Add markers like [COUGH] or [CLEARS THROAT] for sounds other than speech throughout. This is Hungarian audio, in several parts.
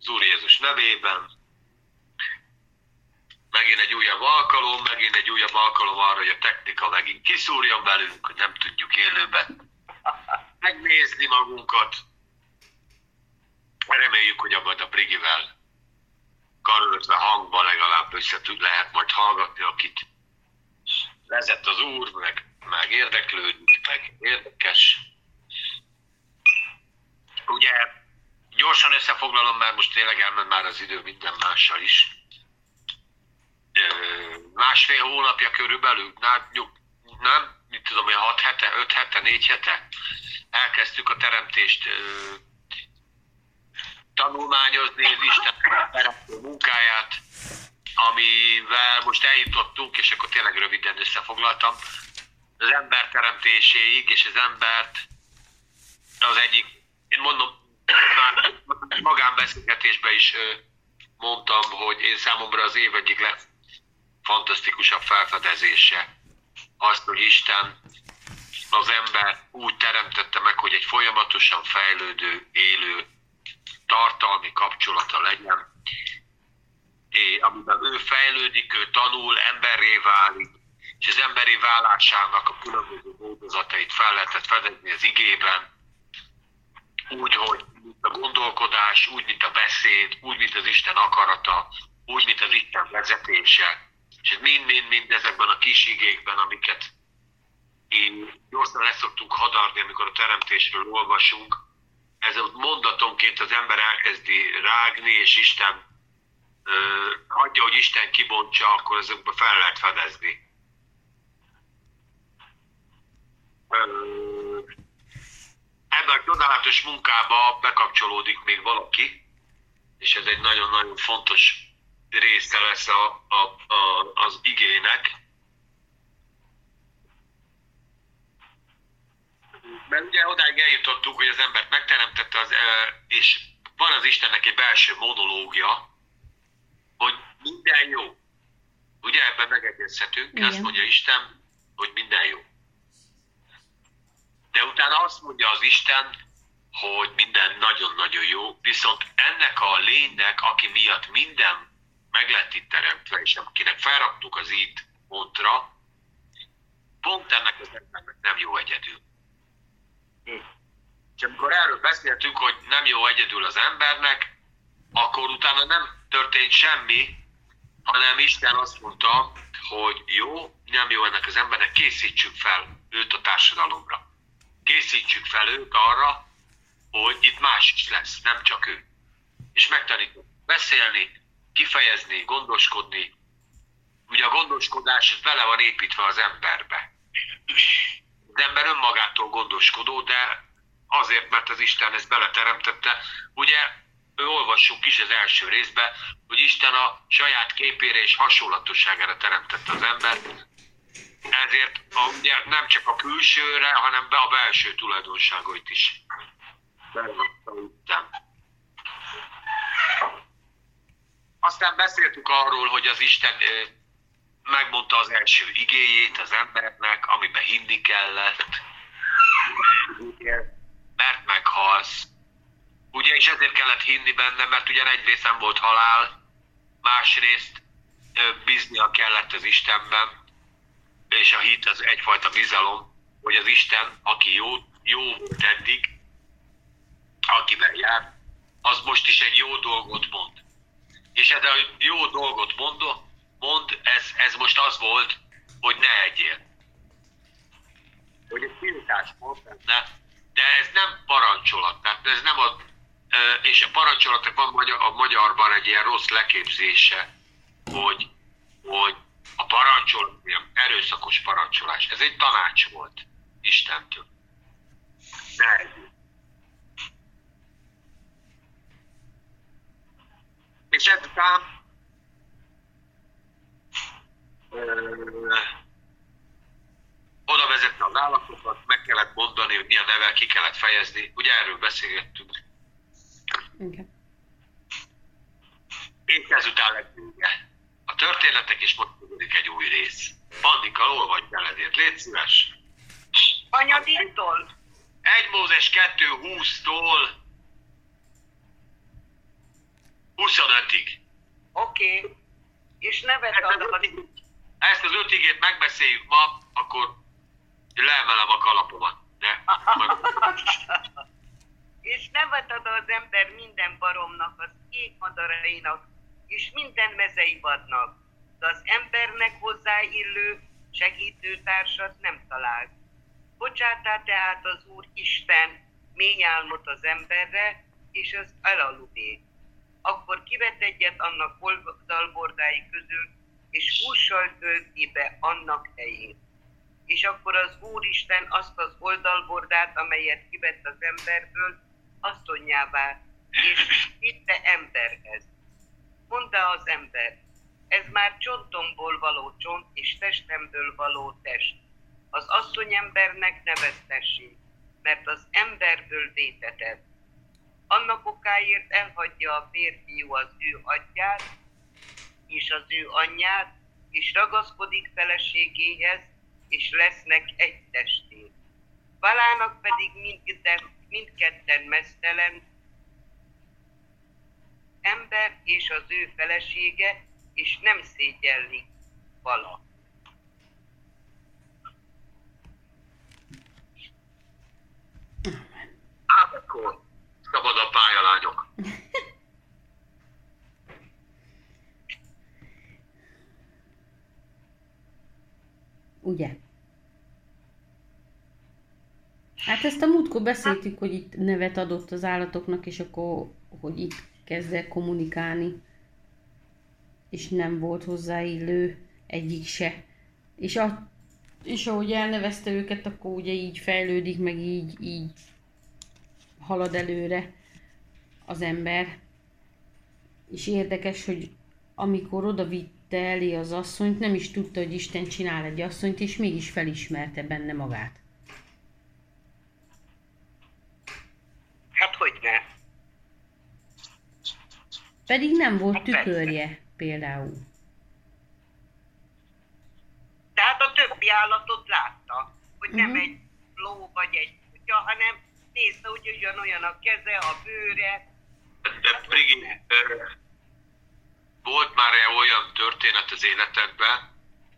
az Úr Jézus nevében. Megint egy újabb alkalom, megint egy újabb alkalom arra, hogy a technika megint kiszúrjon velünk, hogy nem tudjuk élőben [LAUGHS] megnézni magunkat. Reméljük, hogy abban a Brigivel karöltve hangban legalább össze tud, lehet majd hallgatni, akit vezet az úr, meg, meg érdeklődik, meg érdekes. Ugye gyorsan összefoglalom, mert most tényleg elment már az idő minden mással is. Másfél hónapja körülbelül, nem, mit tudom én, 6 hete, 5 hete, 4 hete? Elkezdtük a teremtést tanulmányozni, az Isten munkáját, amivel most eljutottunk, és akkor tényleg röviden összefoglaltam, az ember teremtéséig, és az embert az egyik, én mondom, magánbeszélgetésben is mondtam, hogy én számomra az év egyik legfantasztikusabb felfedezése azt, hogy Isten az ember úgy teremtette meg, hogy egy folyamatosan fejlődő, élő, tartalmi kapcsolata legyen, és amiben ő fejlődik, ő tanul, emberré válik, és az emberi válásának a különböző módozatait fel lehetett fedezni az igében, úgy, hogy a gondolkodás, úgy, mint a beszéd, úgy, mint az Isten akarata, úgy, mint az Isten vezetése. És mind-mind-mind ezekben a kis igékben, amiket én gyorsan leszoktunk hadarni, amikor a teremtésről olvasunk, ez ott mondatonként az ember elkezdi rágni, és Isten ö, hagyja, hogy Isten kibontsa, akkor ezekbe fel lehet fedezni. Ebben a csodálatos munkába bekapcsolódik még valaki, és ez egy nagyon-nagyon fontos része lesz a, a, a, az igének, mert ugye odáig eljutottunk, hogy az embert megteremtette, az, és van az Istennek egy belső monológia, hogy minden jó. Ugye ebben megegyezhetünk, azt mondja Isten, hogy minden jó. De utána azt mondja az Isten, hogy minden nagyon-nagyon jó, viszont ennek a lénynek, aki miatt minden meg lett itt teremtve, és akinek felraktuk az itt pontra, pont ennek az embernek nem jó egyedül. És amikor erről beszéltünk, hogy nem jó egyedül az embernek, akkor utána nem történt semmi, hanem Isten azt mondta, hogy jó, nem jó ennek az embernek, készítsük fel őt a társadalomra. Készítsük fel őt arra, hogy itt más is lesz, nem csak ő. És megtanítunk beszélni, kifejezni, gondoskodni. Ugye a gondoskodás vele van építve az emberbe az ember önmagától gondoskodó, de azért, mert az Isten ezt beleteremtette. Ugye olvassuk is az első részben, hogy Isten a saját képére és hasonlatosságára teremtette az embert, ezért a, ugye nem csak a külsőre, hanem be a belső tulajdonságait is. Aztán beszéltük arról, hogy az Isten megmondta az első igéjét az embernek, amiben hinni kellett, mert meghalsz. Ugye, és ezért kellett hinni benne, mert ugye egyrészt nem volt halál, másrészt bíznia kellett az Istenben, és a hit az egyfajta bizalom, hogy az Isten, aki jó, jó volt eddig, akivel jár, az most is egy jó dolgot mond. És ez a jó dolgot mondó, mond, ez, ez most az volt, hogy ne egyél. Hogy egy tiltás mond, ne, de ez nem parancsolat, tehát ez nem a, és a parancsolatnak van a magyarban egy ilyen rossz leképzése, hogy, hogy a parancsolat, ilyen erőszakos parancsolás. Ez egy tanács volt Istentől. Ne. És ezután oda vezette az állatokat, meg kellett mondani, hogy milyen nevel ki kellett fejezni. Ugye erről beszélgettünk. Okay. És ezután lett vége. Történetek is most egy új rész. Annika, olvadj beledért, légy szíves. Anyadintól. 1 Mózes 2.20-tól 25-ig. Oké. Okay. És nevet Ezt az, adod. ötig, ezt az ötigét megbeszéljük ma, akkor leemelem a kalapomat. De, majd, [LAUGHS] és nevet ad az ember minden baromnak, az kék madarainak, és minden mezeivadnak. De az embernek hozzáillő segítőtársat nem talált. Bocsátá tehát az Úr Isten mély álmot az emberre, és az elaludé. Akkor kivet egyet annak oldalbordái közül, és hússal tölti be annak helyét. És akkor az Úristen azt az oldalbordát, amelyet kivett az emberből, asszonyává, és vitte emberhez. Mondta az ember, ez már csontomból való csont, és testemből való test. Az asszonyembernek neveztessék, mert az emberből vétetett. Annak okáért elhagyja a férfiú az ő atyát, és az ő anyját, és ragaszkodik feleségéhez, és lesznek egy testé. Valának pedig mindketten, mindketten mesztelen ember és az ő felesége, és nem szégyellik vala. hát akkor szabad a pályalányok. Ugye? Hát ezt a múltkor beszéltük, hogy itt nevet adott az állatoknak, és akkor, hogy itt kezd el kommunikálni. És nem volt hozzáillő egyik se. És, a, és ahogy elnevezte őket, akkor ugye így fejlődik, meg így, így halad előre az ember. És érdekes, hogy amikor oda vitte elé az asszonyt, nem is tudta, hogy Isten csinál egy asszonyt, és mégis felismerte benne magát. Hát hogy ne? Pedig nem volt Hát persze. tükörje például. Tehát a többi állatot látta, hogy nem Mhm. egy ló vagy egy kutya, hanem nézte, hogy ugyanolyan a keze, a bőre. De Brigi, ö, volt már -e olyan történet az életedben,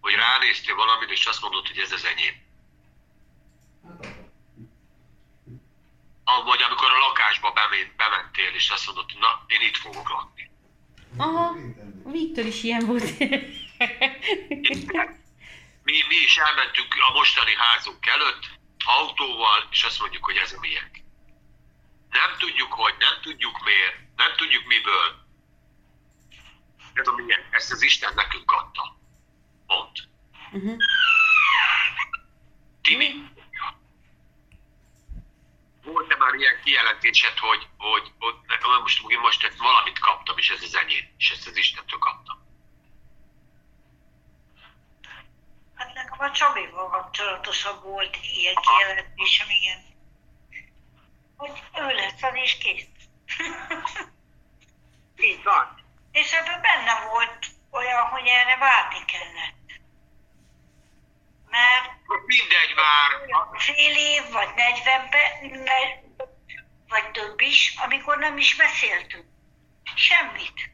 hogy ránéztél valamit, és azt mondod, hogy ez az enyém? Vagy amikor a lakásba bement, bementél, és azt mondod, na, én itt fogok lakni. Aha, Viktor is ilyen volt. Mi, mi is elmentünk a mostani házunk előtt autóval, és azt mondjuk, hogy ez a miénk. Nem tudjuk, hogy, nem tudjuk miért, nem tudjuk miből. Ez a miénk, ezt az Isten nekünk adta. Pont. uh-huh. Timi. Volt-e már ilyen kijelentésed, hogy, hogy, hogy most, most ezt valamit kaptam, és ez az enyém, és ezt az Istentől kaptam? Hát nekem a Csabival kapcsolatosabb volt ilyen kijelentésem, igen. Hogy ő lesz az is kész. Így van. És ebben benne volt olyan, hogy erre várni kellett. Mert Mindegy már, fél év, vagy 40 be, ne, vagy több is, amikor nem is beszéltünk. Semmit.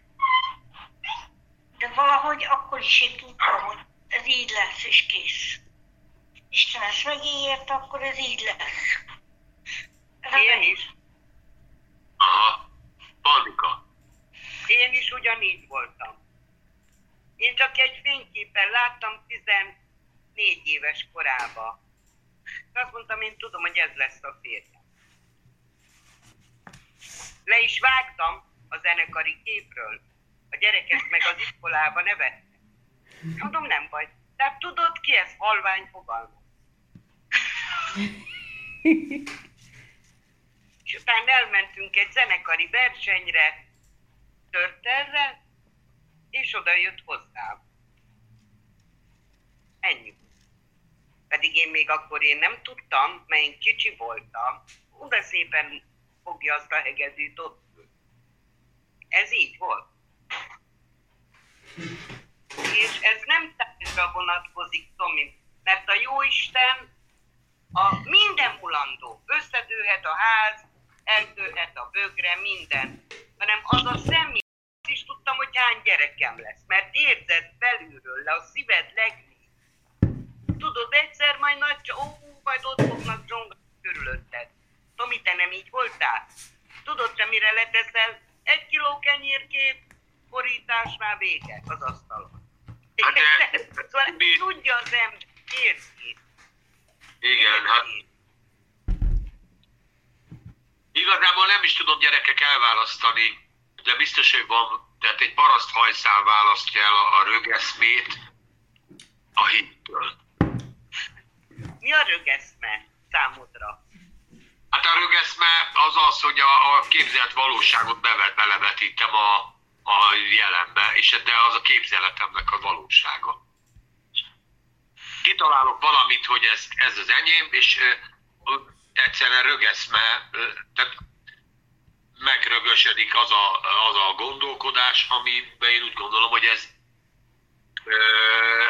De valahogy akkor is én tudtam, hogy ez így lesz, és kész. Isten ezt megígért, akkor ez így lesz. Én is. aha, panika. Én is ugyanígy voltam. Én csak egy fényképen láttam 14 éves korába. Azt mondtam, én tudom, hogy ez lesz a férjem. Le is vágtam a zenekari képről. A gyerekek meg az iskolába nevettek. Mondom, nem baj. Tehát tudod ki ez halvány fogalma? És utána elmentünk egy zenekari versenyre, Törtelre, és oda jött hozzám. Ennyi. Pedig én még akkor én nem tudtam, mert én kicsi voltam. Oda szépen fogja azt a hegedűt ott. Ez így volt. És ez nem tárgyra vonatkozik, Tomi, mert a Jóisten a minden mulandó. Összedőhet a ház, eltőhet a bögre, minden. Hanem az a személy, az gyerekem lesz, mert érzed belülről, le a szíved legmély. Tudod, egyszer majd nagy, ó, majd ott fognak zsongani körülötted. Tomi, te nem így voltál? Tudod, te mire leteszel? Egy kiló kenyérkép, borítás már vége az asztalon. Hát de- [LAUGHS] szóval mi- tudja az ember, érzi. Igen, hát igazából nem is tudom gyerekek elválasztani, de biztos, hogy van, tehát egy paraszt hajszál választja el a, a rögeszmét a hittől. Mi a rögeszme számodra? Hát a rögeszme az az, hogy a, a képzelt valóságot bevet, belevetítem a, a jelenbe, és de az a képzeletemnek a valósága. Kitalálok valamit, hogy ez, ez az enyém, és egyszerűen rögeszme, tehát megrögösödik az a, az a gondolkodás, amiben én úgy gondolom, hogy ez,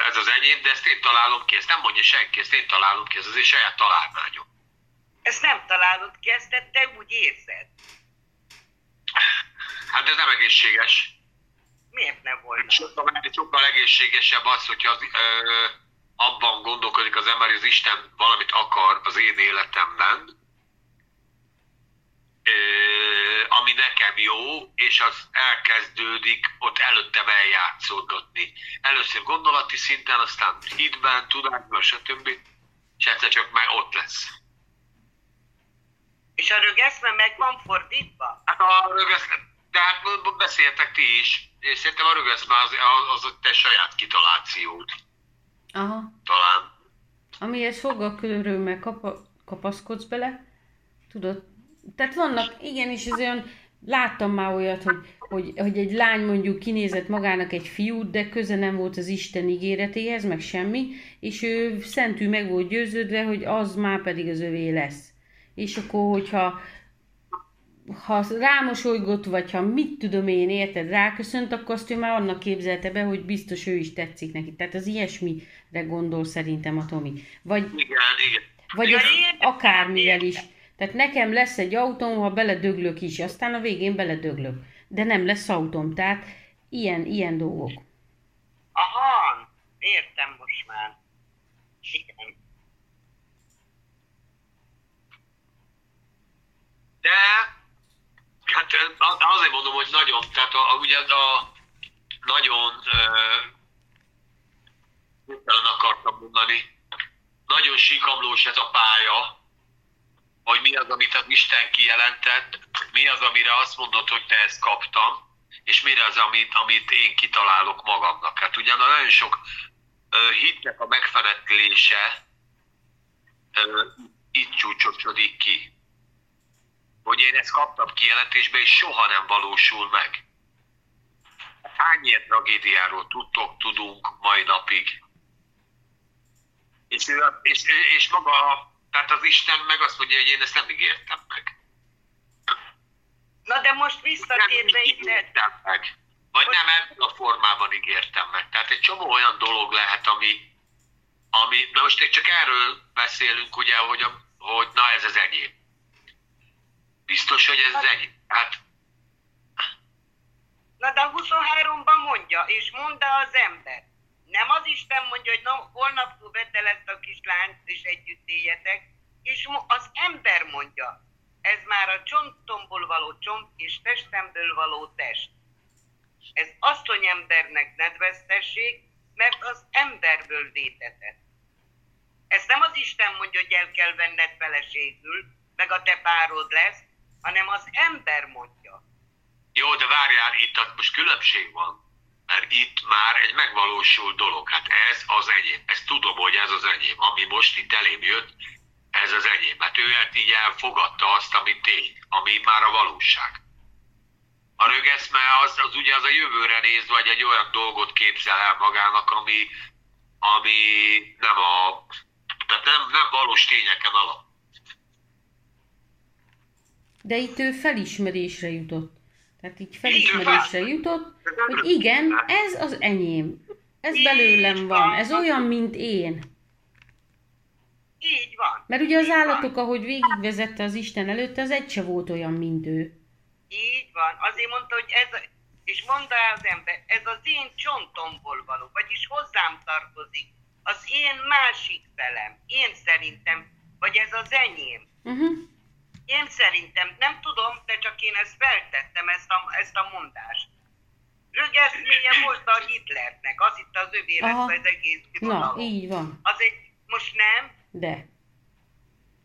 ez az enyém, de ezt én találom ki, ezt nem mondja senki, ezt én találom ki, ez az én saját találmányom. Ezt nem találod ki, ezt te- úgy érzed. Hát ez nem egészséges. Miért nem volna? Sokkal, sokkal egészségesebb az, hogyha az, ö, abban gondolkodik az ember, hogy az Isten valamit akar az én életemben, ö, ami nekem jó, és az elkezdődik ott előttem eljátszódni. Először gondolati szinten, aztán hitben, tudásban, stb. És egyszer csak már ott lesz. És a rögeszme meg van fordítva? Hát a rögeszme, de hát beszéltek ti is, és szerintem a rögeszme az, az, az a te saját kitalációd Aha. talán. Amihez fogalkörülmel kapa, kapaszkodsz bele, tudod, tehát vannak, igenis ez olyan, láttam már olyat, hogy, hogy, hogy egy lány mondjuk kinézett magának egy fiút, de köze nem volt az Isten ígéretéhez, meg semmi, és ő szentű meg volt győződve, hogy az már pedig az övé lesz. És akkor, hogyha ha rámosolygott, vagy ha mit tudom én, érted, ráköszönt, akkor azt ő már annak képzelte be, hogy biztos ő is tetszik neki. Tehát az ilyesmire gondol szerintem a Tomi. Vagy, Igen, igen. vagy ez értem, akármivel is. Tehát nekem lesz egy autóm, ha beledöglök is, aztán a végén beledöglök. De nem lesz autóm, tehát ilyen, ilyen dolgok. Aha, értem most már. Igen. De hát az- azért mondom, hogy nagyon, tehát a, a, ugye a nagyon uh, akartam mondani, nagyon sikamlós ez a pálya, hogy mi az, amit az Isten kijelentett, mi az, amire azt mondod, hogy te ezt kaptam, és mi az, amit, amit én kitalálok magamnak. Hát ugyan nagyon sok ö, hitnek a megfeneklése ö, itt csúcsosodik ki. Hogy én ezt kaptam kijelentésbe, és soha nem valósul meg. Hány ilyen tragédiáról tudtok, tudunk mai napig? És, és, és maga, tehát az Isten meg azt mondja, hogy én ezt nem ígértem meg. Na de most visszatérve ide, meg. Vagy nem ebben a formában ígértem meg. Tehát egy csomó olyan dolog lehet, ami, ami na most csak erről beszélünk, ugye, hogy, a, hogy na ez az enyém. Biztos, hogy ez enyém. Hát na de a 23-ban mondja, és mondta az ember. Nem az Isten mondja, hogy na, holnaptól vedd el ezt a kislányt, és együtt éljetek, és az ember mondja, ez már a csontomból való csont, és testemből való test. Ez asszony embernek nedvesztesség, mert az emberből létetett. Ezt nem az Isten mondja, hogy el kell venned feleségül, meg a te párod lesz, hanem az ember mondja. Jó, de várjál, itt most különbség van. Mert itt már egy megvalósult dolog. Hát ez az enyém. Ezt tudom, hogy ez az enyém. Ami most itt elém jött, ez az enyém. Hát ő hát így elfogadta azt, ami tény, ami már a valóság. A rögeszme az, az ugye az a jövőre néz, vagy egy olyan dolgot képzel el magának, ami, ami nem a, tehát nem, nem valós tényeken alap. De itt ő felismerésre jutott. Tehát így felismerésre jutott, hogy igen, ez az enyém. Ez belőlem van, ez olyan, mint én. Így van. Mert ugye az állatok, ahogy végigvezette az Isten előtt, az egy se volt olyan, mint ő. Így van. Azért mondta, hogy ez, a, és mondta az ember, ez az én csontomból való, vagyis hozzám tartozik, az én másik felem, én szerintem, vagy ez az enyém. Uh-huh. Én szerintem, nem tudom, de csak én ezt feltettem, ezt a, ezt a mondást. Rögeszménye volt a Hitlernek, az itt az övé az egész Na, birodalom. így van. Az egy, most nem? De.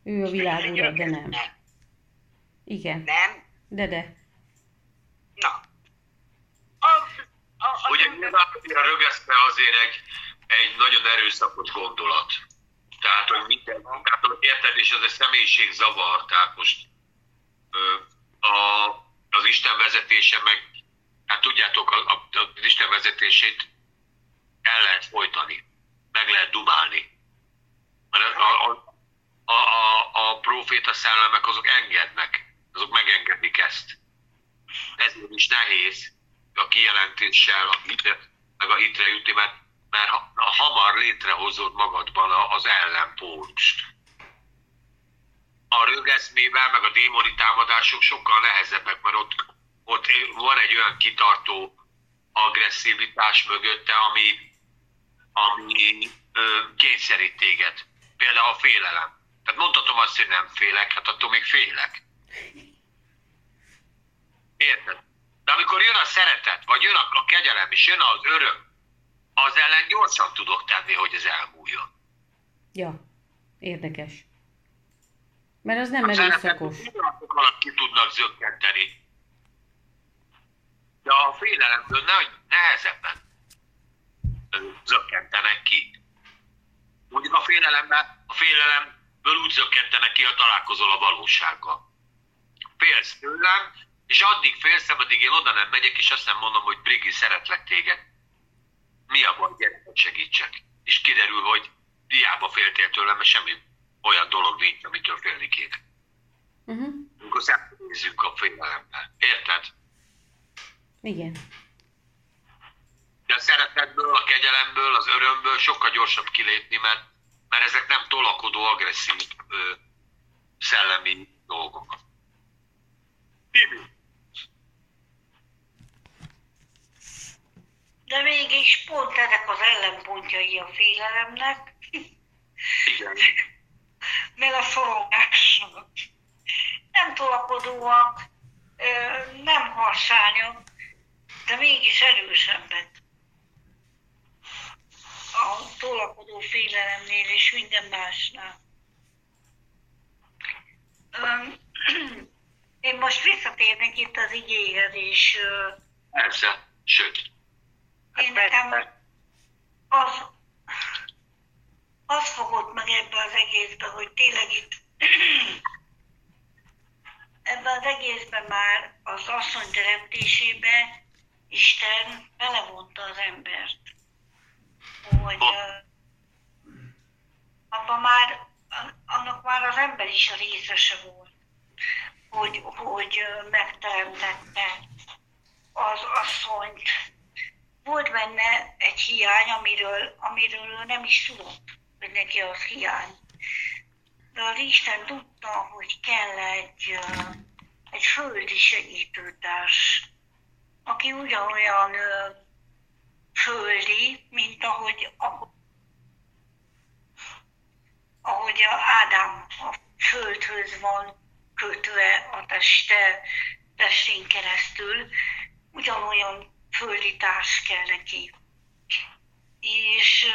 Ő a világ ura, de nem. Igen. Nem? De, de. Na. A, a, a, Ugye a rögeszme azért egy, egy nagyon erőszakos gondolat. Tehát, hogy minden, tehát, hogy érted, és ez egy személyiségzavar, tehát most a, az Isten vezetése meg, hát tudjátok, a, a, az Isten vezetését el lehet folytani, meg lehet dumálni. Mert a, a, a, a, a proféta szellemek azok engednek, azok megengedik ezt. Ezért is nehéz a kijelentéssel, a hitre, meg a hitre jutni, mert, mert ha, ha hamar létrehozod magadban az ellenpólust. A rögeszmével, meg a démoni támadások sokkal nehezebbek, mert ott, ott van egy olyan kitartó agresszivitás mögötte, ami, ami ö, kényszerít téged. Például a félelem. Tehát mondhatom azt, hogy nem félek, hát attól még félek. Érted? De amikor jön a szeretet, vagy jön a, a kegyelem, és jön az öröm, az ellen gyorsan tudok tenni, hogy ez elmúljon. Ja. Érdekes. Mert az nem erőszakos. pillanatok alatt ki tudnak zökkenteni. De a félelemből nehogy nehezebben zökkentenek ki. Mondjuk a félelemmel, a félelemből úgy zökkentenek ki, ha találkozol a valósággal. Félsz tőlem, és addig félsz, ameddig én oda nem megyek, és azt nem mondom, hogy Brigi, szeretlek téged. Mi a baj, gyere, hogy segítsek. És kiderül, hogy hiába féltél tőlem, mert semmi olyan dolog nincs, amitől félni kéne. Uh-huh. Amikor szembenézzünk a félelemmel. Érted? Igen. De a szeretetből, a kegyelemből, az örömből sokkal gyorsabb kilépni, mert, mert ezek nem tolakodó, agresszív ö, szellemi dolgok. Tibi, De mégis pont ezek az ellenpontjai a félelemnek, igen. [LAUGHS] meg a szorongásnak. Nem tolakodóak, nem harsányak, de mégis erősebbek. A tolakodó félelemnél és minden másnál. [CLEARS THROAT] Én most visszatérnek itt az igéhez, és Persze, sőt. Én nekem az, az fogott meg ebbe az egészbe, hogy tényleg itt [CLEARS THROAT] ebbe az egészben már az asszony teremtésébe Isten belevonta az embert. Hogy ö, abban már, annak már az ember is a részese volt, hogy, hogy megteremtette az asszonyt, volt benne egy hiány, amiről, amiről ő nem is tudott, hogy neki az hiány. De az Isten tudta, hogy kell egy, egy földi segítőtárs, aki ugyanolyan földi, mint ahogy, ahogy a Ádám a földhöz van kötve a teste, testén keresztül, ugyanolyan földi társ kell neki. És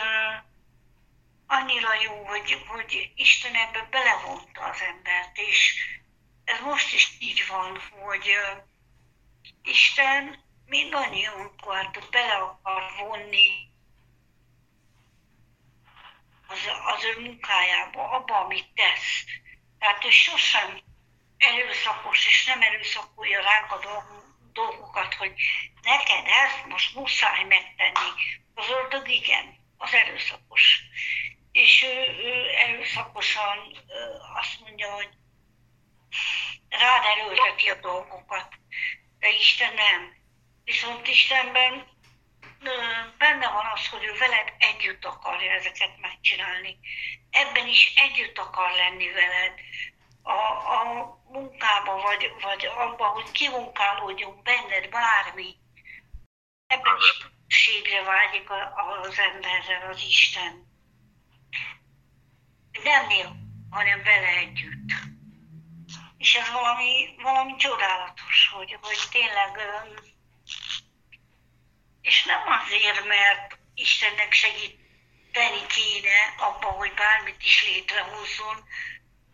annyira jó, hogy, hogy Isten ebbe belevonta az embert, és ez most is így van, hogy Isten mindannyiunkat bele akar vonni az, az ő munkájába, abba, amit tesz. Tehát ő sosem erőszakos és nem erőszakolja ránk a dolg- dolgokat, hogy neked ezt most muszáj megtenni. Az ördög igen, az erőszakos. És ő, ő erőszakosan azt mondja, hogy rád erőlteti a dolgokat, de Isten nem. Viszont Istenben benne van az, hogy ő veled együtt akarja ezeket megcsinálni. Ebben is együtt akar lenni veled. A, a munkába, vagy, vagy abba, hogy kimunkálódjon benned bármi. Ebben is közösségre vágyik az emberrel az Isten. Nem nél, hanem vele együtt. És ez valami, valami csodálatos, hogy, hogy tényleg, és nem azért, mert Istennek segíteni kéne abba, hogy bármit is létrehozzon,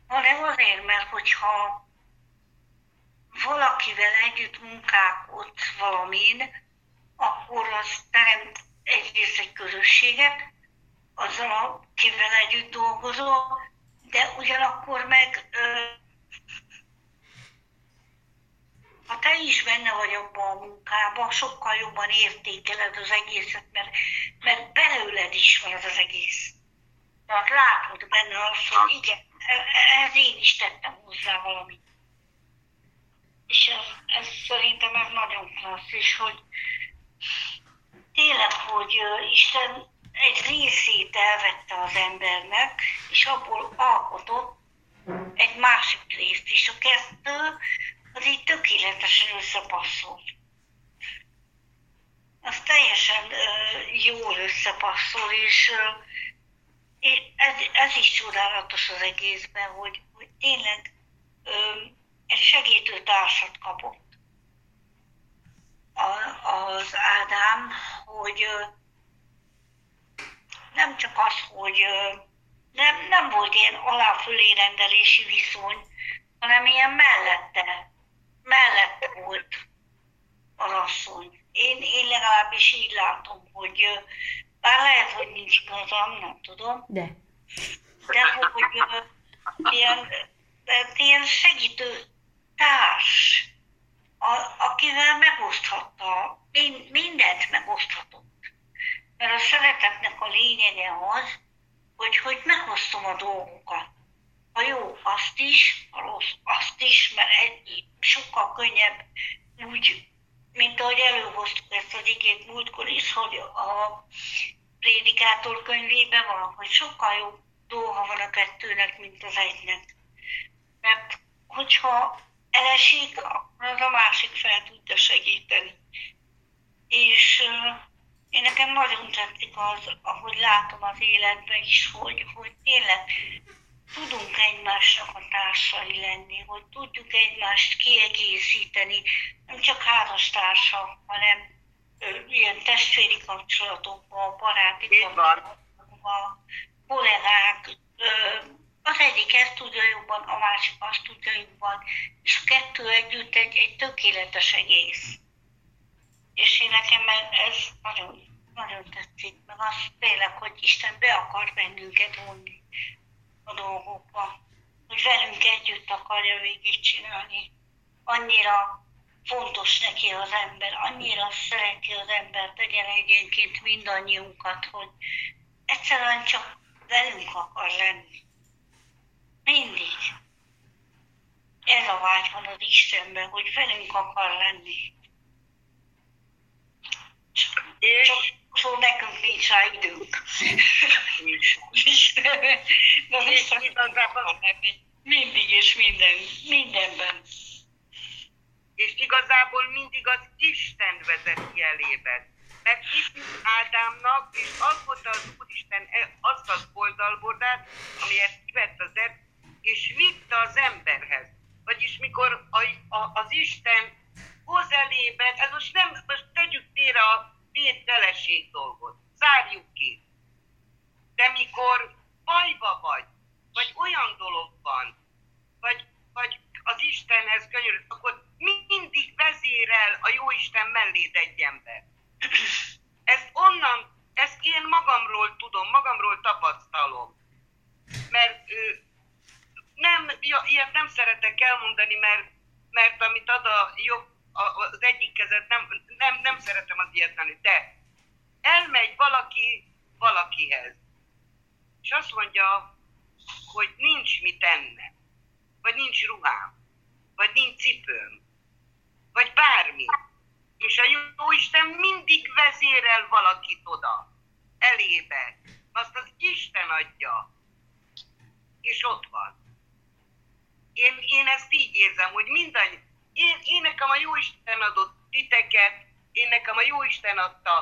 hanem azért, mert hogyha valakivel együtt munkálkod valamin, akkor az teremt egyrészt egy közösséget, azzal, akivel együtt dolgozol, de ugyanakkor meg ha te is benne vagy abban a munkában, sokkal jobban értékeled az egészet, mert, mert belőled is van az az egész. Tehát látod benne azt, hogy igen, ez én is tettem hozzá valamit. És ez, ez szerintem ez nagyon klasszis, hogy tényleg, hogy Isten egy részét elvette az embernek, és abból alkotott egy másik részt, és a kettő az így tökéletesen összepasszol. Az teljesen uh, jól összepasszol, és, és ez, ez is csodálatos az egészben, hogy, hogy tényleg egy segítő társat kapott a, az Ádám, hogy nem csak az, hogy nem, nem volt ilyen aláfölé rendelési viszony, hanem ilyen mellette mellette volt a asszony. Én, én legalábbis így látom, hogy bár lehet, hogy nincs igazam, nem tudom. De. De hogy ilyen, ilyen segítő társ, a, akivel megoszthatta, mindent megoszthatott. Mert a szeretetnek a lényege az, hogy, hogy megosztom a dolgokat a jó azt is, a rossz azt is, mert egy, sokkal könnyebb úgy, mint ahogy előhoztuk ezt az igét múltkor is, hogy a prédikátor könyvében van, hogy sokkal jobb dolga van a kettőnek, mint az egynek. Mert hogyha elesik, az a másik fel tudja segíteni. És én nekem nagyon tetszik az, ahogy látom az életben is, hogy, hogy tényleg tudunk egymásnak a társai lenni, hogy tudjuk egymást kiegészíteni, nem csak házastársak, hanem ilyen testvéri kapcsolatokban, baráti kapcsolatokban, kollégák, az egyik ezt tudja jobban, a másik azt tudja jobban, és a kettő együtt egy, egy tökéletes egész. És én nekem ez nagyon, nagyon tetszik, meg az tényleg, hogy Isten be akar bennünket vonni a dolgokba, hogy velünk együtt akarja csinálni. Annyira fontos neki az ember, annyira szereti az ember, tegyen egyenként mindannyiunkat, hogy egyszerűen csak velünk akar lenni. Mindig. Ez a vágy van az Istenben, hogy velünk akar lenni. És Szóval nekünk nincs rá időnk. De [LAUGHS] viszont igazából mindig és minden, mindenben. És igazából mindig az Isten vezeti elébe. Mert itt Ádámnak, és az volt az Úristen e, azt az oldalbordát, amiért kivett az erd, és vitte az emberhez. Vagyis mikor a, a, az Isten hoz elébe, ez most nem, most tegyük félre a feleség dolgot. Zárjuk ki. De mikor bajba vagy, vagy olyan dolog van, vagy, vagy az Istenhez könyörül, akkor mindig vezérel a jó Isten melléd egy ember. Ezt onnan, ezt én magamról tudom, magamról tapasztalom. Mert ö, nem, ilyet nem szeretek elmondani, mert, mert amit ad a jobb az egyik kezet, nem, nem, nem szeretem az ilyet lenni, de elmegy valaki valakihez, és azt mondja, hogy nincs mit enne, vagy nincs ruhám, vagy nincs cipőm, vagy bármi. És a jó Isten mindig vezérel valakit oda, elébe. Azt az Isten adja, és ott van. Én, én ezt így érzem, hogy mindannyi, én, én nekem a Jóisten adott titeket, én nekem a Jóisten adta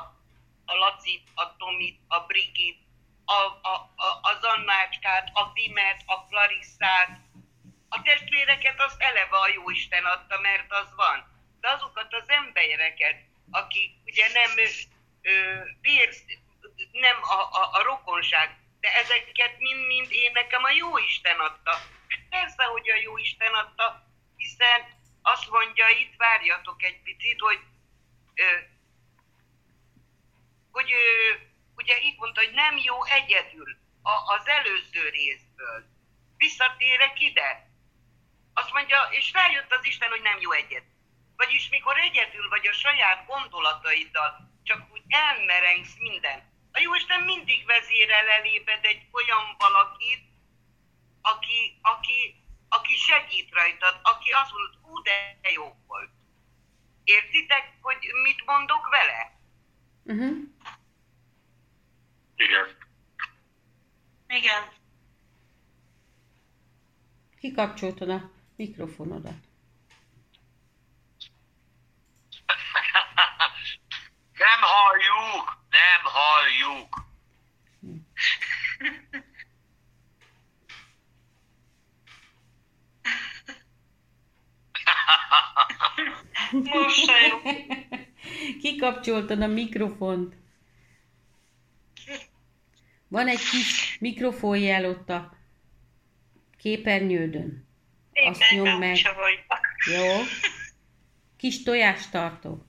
a Lacit, a Tomit, a Brigit, a, a, a, az Annácskát, a Dimet, a Clarissát. A testvéreket az eleve a Jóisten adta, mert az van. De azokat az embereket, akik ugye nem ö, vér, nem a, a, a rokonság, de ezeket mind-mind én nekem a Jóisten adta. Persze, hogy a Jóisten adta, hiszen azt mondja, itt várjatok egy picit, hogy, hogy ugye itt mondta, hogy nem jó egyedül a, az előző részből. Visszatérek ide. Azt mondja, és rájött az Isten, hogy nem jó egyedül. Vagyis mikor egyedül vagy a saját gondolataiddal, csak úgy elmerengsz minden. A Jóisten mindig vezérel elébed egy olyan valakit, aki, aki, aki segít rajtad, aki azt mondod, hú, de jó volt. Értitek, hogy mit mondok vele? Uh-huh. Igen. Igen. Kikapcsoltad a mikrofonodat. Nem halljuk, nem halljuk. [LAUGHS] Most se jó. Kikapcsoltad a mikrofont. Van egy kis mikrofonjel ott a képernyődön. Azt nyomd meg. Jó? Kis tojástartó.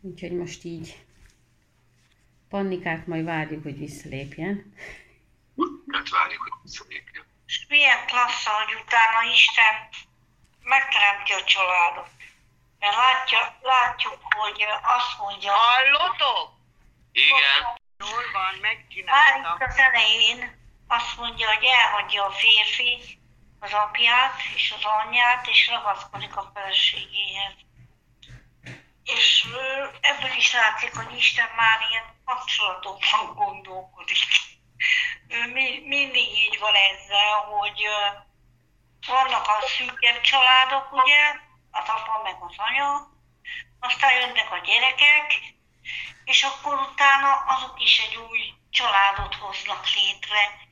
Úgyhogy most így Pannikát majd várjuk, hogy visszalépjen. Hát várjuk, hogy visszalépjen. És milyen klassz, hogy utána Isten megteremti a családot. Mert látja, látjuk, hogy azt mondja, Hallotok? Igen. Jól van, már itt megcsináltam. az elején azt mondja, hogy elhagyja a férfi az apját és az anyját, és ragaszkodik a feleségéhez. És ebből is látszik, hogy Isten már ilyen kapcsolatokban gondolkodik. Mi, mindig így van ezzel, hogy vannak a szűkebb családok, ugye, az apa meg az anya, aztán jönnek a gyerekek, és akkor utána azok is egy új családot hoznak létre.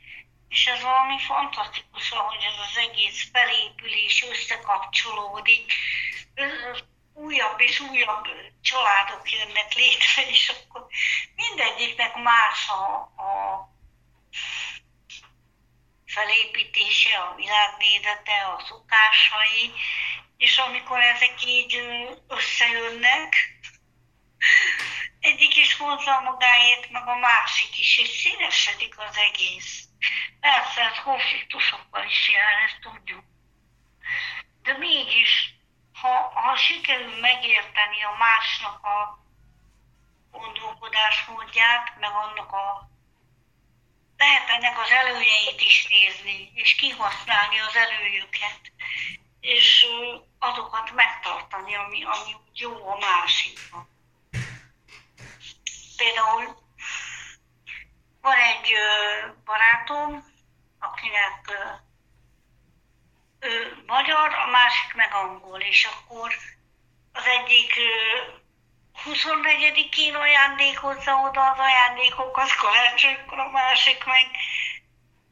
És ez valami fantasztikus, hogy ez az egész felépül és összekapcsolódik. Újabb és újabb családok jönnek létre, és akkor mindegyiknek más a, a felépítése, a világnézete, a szokásai, és amikor ezek így összejönnek, egyik is hozza magáért, meg a másik is, és színesedik az egész. Persze ez konfliktusokkal is jár, ezt tudjuk. De mégis, ha, ha sikerül megérteni a másnak a gondolkodásmódját, meg annak a lehet ennek az előnyeit is nézni, és kihasználni az előnyöket, és azokat megtartani, ami, ami jó a másiknak. Például van egy barátom, akinek ő magyar, a másik meg angol, és akkor az egyik 24-én ajándékozza oda az ajándékokat karácsonykor, a másik meg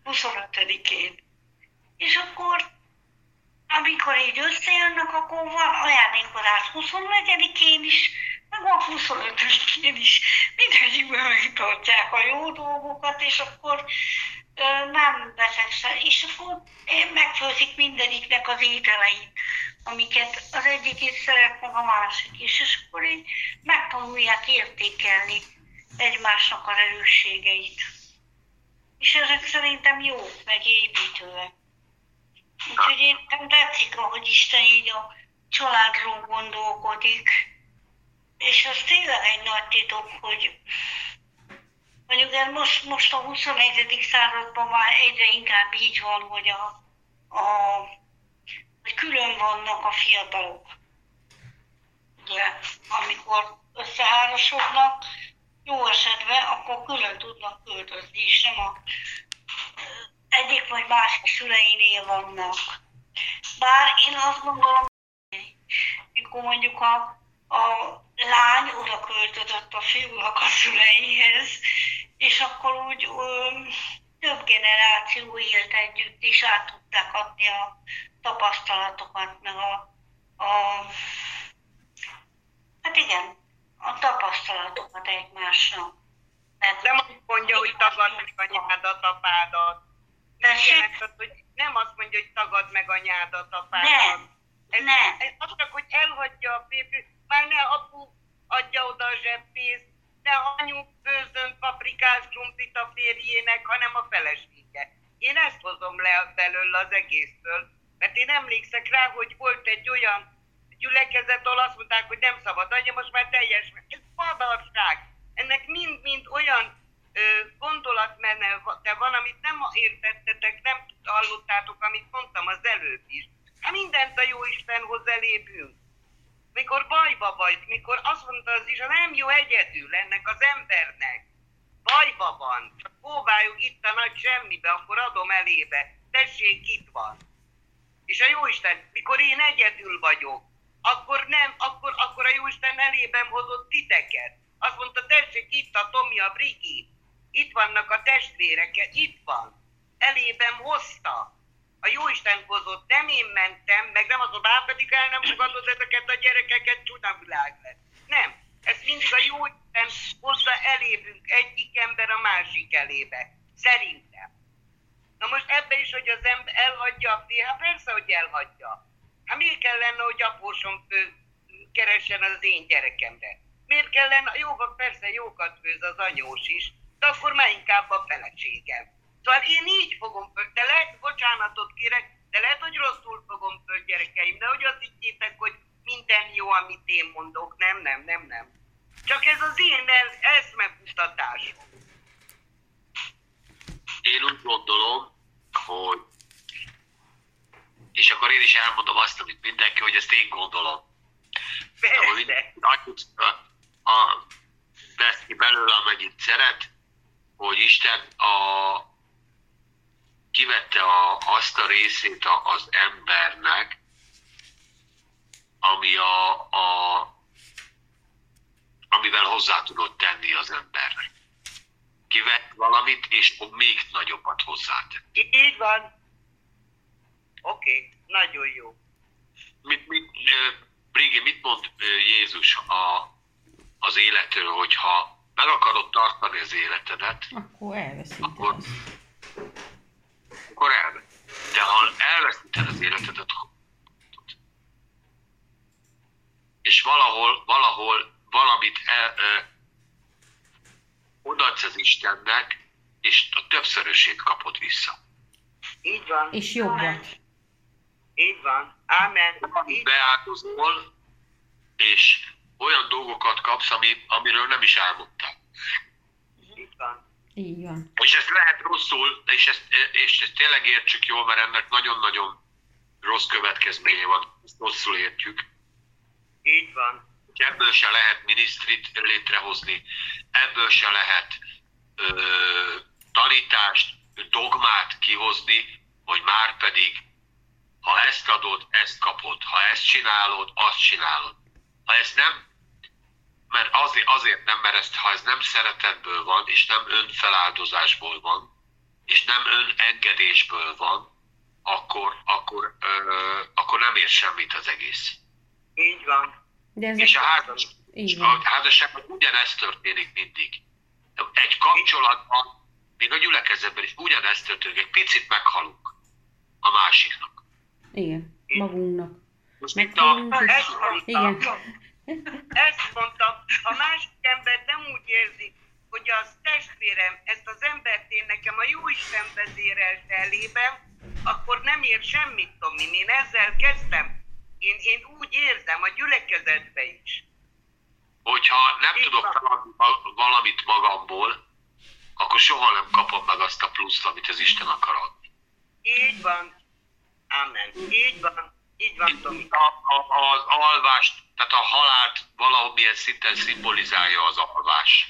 25-én. És akkor, amikor így összejönnek, akkor van ajándékozás 24-én is, meg a 25-én is. Mindegyikben megtartják a jó dolgokat, és akkor ö, nem veszekszel. És akkor megfőzik mindegyiknek az ételeit, amiket az egyik is szeret, meg a másik is. És akkor így megtanulják értékelni egymásnak a erősségeit. És ezek szerintem jó, meg építőek. Úgyhogy én nekem tetszik, ahogy Isten így a családról gondolkodik. És az tényleg egy nagy titok, hogy mondjuk most, most a 21. században már egyre inkább így van, hogy a, a hogy külön vannak a fiatalok. Ugye, amikor összeházasodnak, jó esetben akkor külön tudnak költözni, és nem a egyik vagy másik szüleinél vannak. Bár én azt gondolom, akkor mondjuk a, a lány oda költözött a fiúnak a szüleihez, és akkor úgy ö, több generáció élt együtt, és át tudták adni a tapasztalatokat, meg a, a hát igen, a tapasztalatokat egymásnak. Tehát nem azt mondja, hogy tagad meg anyádat, apádat. Tessék? hogy nem azt mondja, hogy tagad meg anyádat, apádat. Nem, Ez, nem. ez az csak, hogy elhagyja a férfi, már ne apu adja oda a zseppénzt, ne anyu főzön paprikás krumplit a férjének, hanem a felesége. Én ezt hozom le belőle az egészből, mert én emlékszek rá, hogy volt egy olyan gyülekezet, ahol azt mondták, hogy nem szabad anya, most már teljes, ez padarság. Ennek mind-mind olyan ö, gondolatmenete van, amit nem értettetek, nem hallottátok, amit mondtam az előbb is. Hát mindent a jó Isten hoz elébünk. Mikor bajba vagy, mikor azt mondta az is, nem jó egyedül ennek az embernek. Bajba van, csak itt a nagy semmibe, akkor adom elébe. Tessék, itt van. És a Jóisten, mikor én egyedül vagyok, akkor nem, akkor, akkor a Jóisten elében hozott titeket. Azt mondta, tessék, itt a Tomi, a Brigi, itt vannak a testvérek, itt van. Elében hozta. A Jóisten hozott, nem én mentem, meg nem az, hogy pedig el nem fogadod ezeket a gyerekeket, csúnya világ lett. Nem. Ez mindig a Jóisten hozza elébünk egyik ember a másik elébe. Szerintem. Na most ebbe is, hogy az ember elhagyja a fél, hát persze, hogy elhagyja. Hát miért kellene, hogy apósom keressen az én gyerekemre? Miért kellene, jó, van, persze jókat főz az anyós is, de akkor már inkább a feleségem. Szóval én így fogom föl, de lehet, bocsánatot kérek, de lehet, hogy rosszul fogom föl gyerekeim, de hogy azt higgyétek, hogy minden jó, amit én mondok. Nem, nem, nem, nem. Csak ez az én eszmefutatásom. Én úgy gondolom, hogy és akkor én is elmondom azt, amit mindenki, hogy ezt én gondolom. Persze. annyit a, a, vesz ki belőle, amennyit szeret, hogy Isten a, kivette a, azt a részét a, az embernek, ami a, a, amivel hozzá tudod tenni az embernek. Kivett valamit, és még nagyobbat hozzátett. Így van. Oké, okay. nagyon jó. Mit, mit, Brigi, mit mond Jézus a, az életről, hogyha meg akarod tartani az életedet, Akkor elveszíted Akkor- akkor elmegy. De ha elveszíted az életedet, és valahol, valahol valamit el, odaadsz az Istennek, és a többszörösét kapod vissza. Így van. És jobbat. Így van. Ámen. Beáldozol, és olyan dolgokat kapsz, ami, amiről nem is álmodtál. Így van. Így van. És ezt lehet rosszul, és ezt, és ezt tényleg értsük jól, mert ennek nagyon-nagyon rossz következménye van, ezt rosszul értjük. Így van. Hogy ebből se lehet minisztrit létrehozni, ebből se lehet ö, tanítást, dogmát kihozni, hogy már pedig, ha ezt adod, ezt kapod, ha ezt csinálod, azt csinálod. Ha ezt nem, mert azért, azért nem, mert ezt, ha ez nem szeretetből van, és nem önfeláldozásból van, és nem önengedésből van, akkor, akkor, ö, akkor nem ér semmit az egész. Így van. De ezek... És a, házas, a házasságban ugyanezt történik mindig. Egy kapcsolatban, még a gyülekezetben is ugyanezt történik, egy picit meghalunk a másiknak. Igen. Magunknak. Most itt a. Ezt mondtam. Igen. Ezt mondtam. Ha másik ember nem úgy érzi, hogy az testvérem, ezt az embert én nekem a Jóisten vezérelte elében, akkor nem ér semmit, Tomi. Én ezzel kezdtem. Én, én úgy érzem a gyülekezetbe is. hogyha nem Így tudok feladni val- valamit magamból, akkor soha nem kapom meg azt a pluszt, amit az Isten akar adni. Így van. Amen. Így van. Így van, Tomi. A, a, az alvást, tehát a halált valamilyen szinten szimbolizálja az alvás.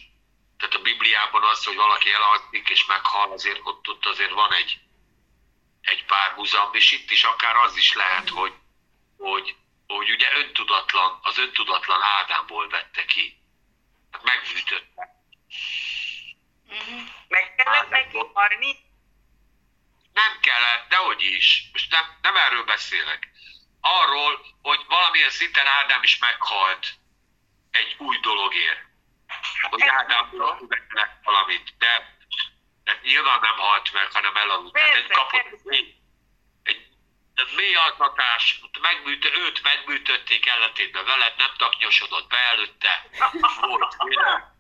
Tehát a Bibliában az, hogy valaki elalszik és meghal, azért ott, ott azért van egy, egy párhuzam, és itt is akár az is lehet, hogy, hogy, hogy ugye öntudatlan az öntudatlan Ádámból vette ki. Hát megműtötte. Meg kellett neki halni? Nem kellett, dehogy is. Most nem, nem erről beszélek. Arról, hogy valamilyen szinten Ádám is meghalt egy új dologért. Hogy Ádámról követnek valamit, de, de nyilván nem halt meg, hanem elaludt. Tehát egy kapott egy mély altatás, megműtö, őt megműtötték ellentétben veled, nem taknyosodott be előtte, volt minden,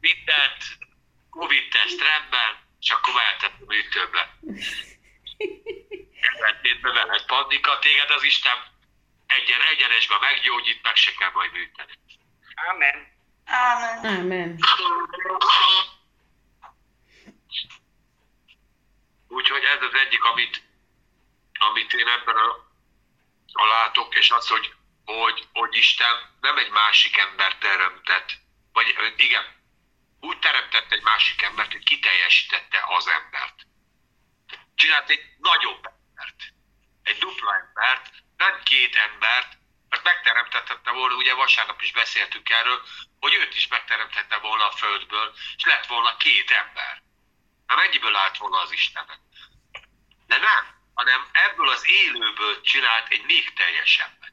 mindent, Covid-teszt rendben, és akkor mehetett a műtőbe. Ellentétben veled, Pandika, téged az Isten egyen, egyenesben meggyógyít, meg se kell majd műteni. Amen. Ámen. Ámen. Úgyhogy ez az egyik, amit, amit én ebben a, a látok, és az, hogy, hogy, hogy Isten nem egy másik embert teremtett, vagy igen, úgy teremtett egy másik embert, hogy kiteljesítette az embert. Csinált egy nagyobb embert, egy dupla embert, nem két embert, mert megteremtette volna, ugye vasárnap is beszéltünk erről, hogy őt is megteremtette volna a földből, és lett volna két ember. Na mennyiből állt volna az Istenet? De nem, hanem ebből az élőből csinált egy még teljesebbet.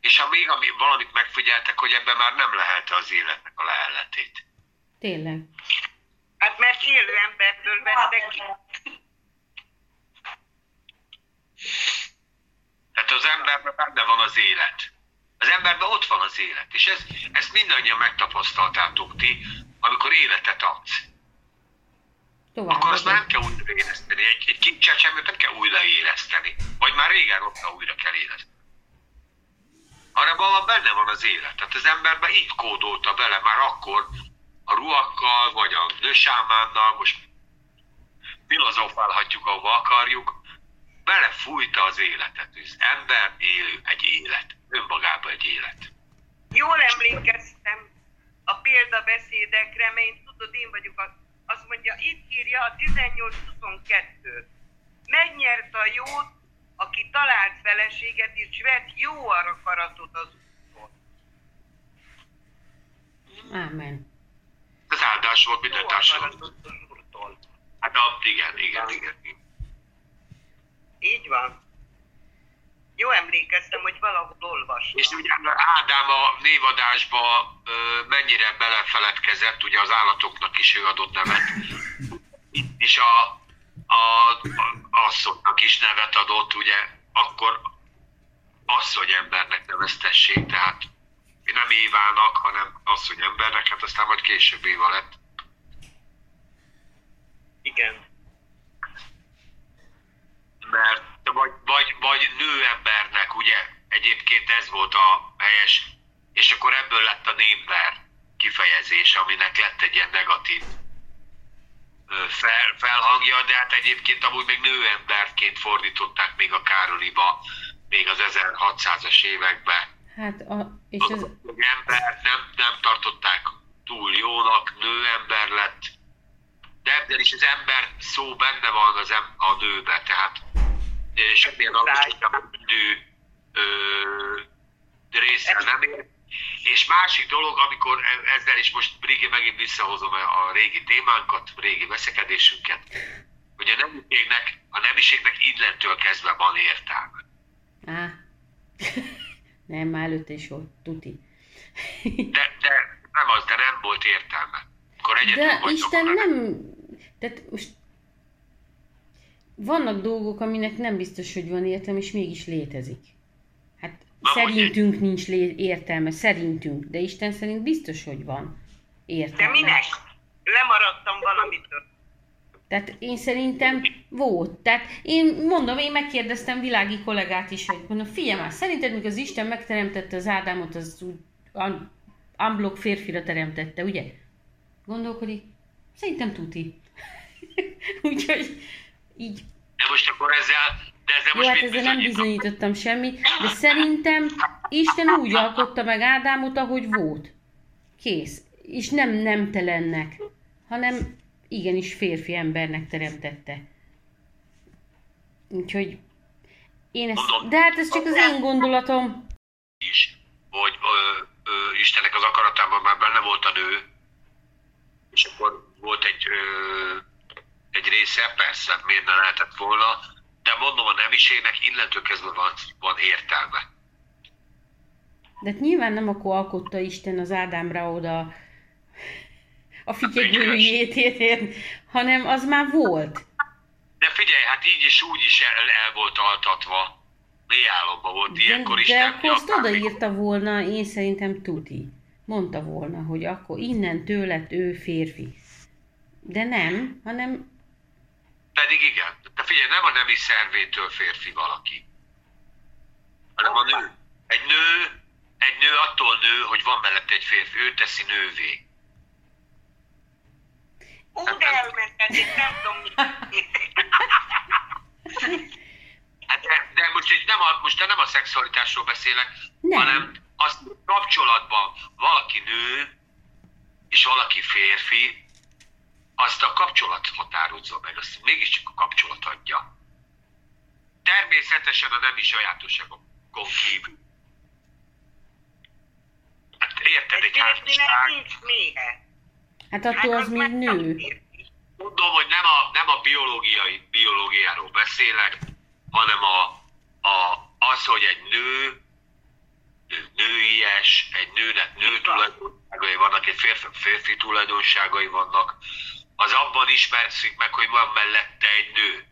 És ha még ami, valamit megfigyeltek, hogy ebben már nem lehet az életnek a leheletét. Tényleg. Hát mert élő emberből vette ki. Tehát az emberben benne van az élet. Az emberben ott van az élet. És ez, ezt mindannyian megtapasztaltátok ti, amikor életet adsz. Tovább. Akkor azt már nem kell újra éleszteni. Egy, egy kincsecsemőt nem kell újra éleszteni. Vagy már régen ott újra kell éleszteni. Arra van benne van az élet. Tehát az emberben így kódolta bele már akkor a ruhakkal, vagy a nősámánnal, most filozofálhatjuk, ahova akarjuk, belefújta az életet. Az ember élő egy élet. Önmagában egy élet. Jól emlékeztem a példabeszédekre, mert én tudod, én vagyok a, azt mondja, itt írja a 18-22. Megnyert a jót, aki talált feleséget, és vett jó akaratot az úton. Ámen. Ez áldás volt Jó minden társadalom. az. Hát a, igen, igen. igen. Így van. Jó emlékeztem, hogy valahol olvastam. És ugye Ádám a névadásba mennyire belefeledkezett, ugye az állatoknak is ő adott nevet. Itt is a, a, a asszonynak is nevet adott, ugye akkor asszony embernek neveztessék, tehát nem Évának, hanem asszony embernek, hát aztán majd később Éva lett. Igen. mert vagy, vagy, vagy nőembernek, ugye, egyébként ez volt a helyes, és akkor ebből lett a némber kifejezés, aminek lett egy ilyen negatív fel, felhangja, de hát egyébként amúgy még nőemberként fordították még a Károliba, még az 1600-as években. Hát, a, és Az ez, ember nem, nem tartották túl jónak, nőember lett, de ebben is az ember szó benne van az em, a nőbe, tehát semmilyen alacsonyabb nő része nem ér. És másik dolog, amikor e- ezzel is most Brigi megint visszahozom a régi témánkat, régi veszekedésünket, hogy a nemiségnek, a nemiségnek innentől kezdve van értelme. á, [LAUGHS] nem, már előtte is volt, tuti. De, de nem az, de nem volt értelme. Akkor De Isten nem... Tehát most vannak dolgok, aminek nem biztos, hogy van értelme, és mégis létezik. Hát Na, szerintünk nincs lé- értelme, szerintünk, de Isten szerint biztos, hogy van De értelme. minek? Lemaradtam valamitől. Tehát én szerintem volt. Tehát én mondom, én megkérdeztem világi kollégát is, hogy mondom, figyelj már, szerinted mikor az Isten megteremtette az Ádámot, az úgy un- unblock férfira teremtette, ugye? Gondolkodik, szerintem tuti. [LAUGHS] Úgyhogy így De most akkor ezzel, de ezzel Jó, most hát mit ezzel nem bizonyítottam semmit, de szerintem Isten úgy alkotta meg Ádámot, ahogy volt. Kész. És nem nemtelennek, hanem igenis férfi embernek teremtette. Úgyhogy én ezt, de hát ez csak az én gondolatom. is. hogy ö, ö, Istennek az akaratában már benne volt a nő, és akkor volt egy, ö, egy része, persze, miért ne lehetett volna, de mondom, a nemiségnek innentől kezdve van, van értelme. De hát nyilván nem akkor alkotta Isten az Ádámra oda a fityegőjét, érted? hanem az már volt. De figyelj, hát így is úgy is el, el volt altatva. Mély álomban volt De, ilyenkor de Isten. akkor azt odaírta volna, én szerintem tuti. Mondta volna, hogy akkor innentől lett ő férfi. De nem, hanem Pedig igen. De figyelj, nem a nemi szervétől férfi valaki. Hanem a nő. Egy nő, egy nő attól nő, hogy van mellette egy férfi. Ő teszi nővé. Úgy elmentetik, nem tudom. [LAUGHS] [LAUGHS] Hát de, de most, itt nem a, most nem a szexualitásról beszélek, Nem. hanem az kapcsolatban valaki nő, és valaki férfi, azt a kapcsolat határozza meg, azt mégiscsak a kapcsolat adja. Természetesen a nemi sajátosságokon kívül. Hát érted, Egy házasság, nincs méhe. hát attól az még nő. mondom, hogy nem a, nem a biológiai, biológiáról beszélek, hanem a, a, az, hogy egy nő, nő nőies, egy nőnek nő tulajdonságai vannak, egy férfi, férfi tulajdonságai vannak, az abban ismerszik meg, hogy van mellette egy nő.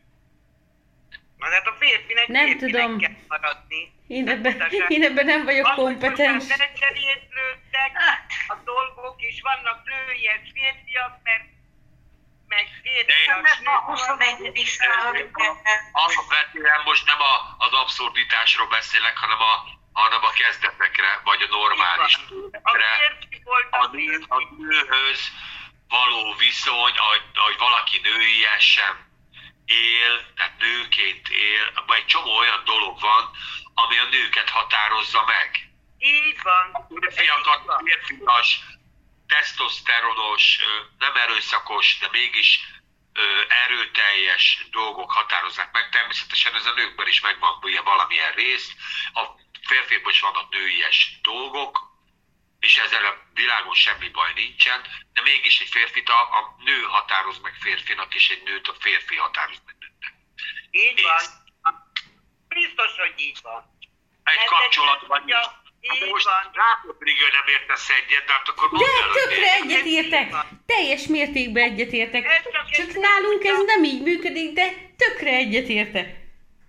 Na, hát a férfinek Nem férfinek tudom. kell maradni. Én Nem ebben, én ebben nem vagyok Az, hogy kompetens. már felcserélődtek a dolgok, és vannak nőies férfiak, mert meg férfiak Ez a 21. században. Alapvetően most nem a, az abszurditásról beszélek, hanem a, hanem a kezdetekre, vagy a normális A férfi volt a, a nő, férfi. a nőhöz való viszony, ahogy, ahogy valaki nőiesen él, tehát nőként él, egy csomó olyan dolog van, ami a nőket határozza meg. Így van. Férfiakat, férfias, tesztoszteronos, nem erőszakos, de mégis erőteljes dolgok határozzák meg. Természetesen ez a nőkben is megvan ugye valamilyen rész. A férfiakban is vannak nőies dolgok, és ezzel a világon semmi baj nincsen, de mégis egy férfit a, a nő határoz meg férfinak, és egy nőt a férfi határoz meg nőnek. Így van. Biztos, hogy így van. Egy Ez kapcsolatban egy- is. Hát így most van. látod, Rigő nem értesz egyet, de hát akkor mondd el, De hogy tökre egyetértek! Teljes mértékben egyetértek. Csak Csak nálunk ez nem így működik, de tökre egyetértek.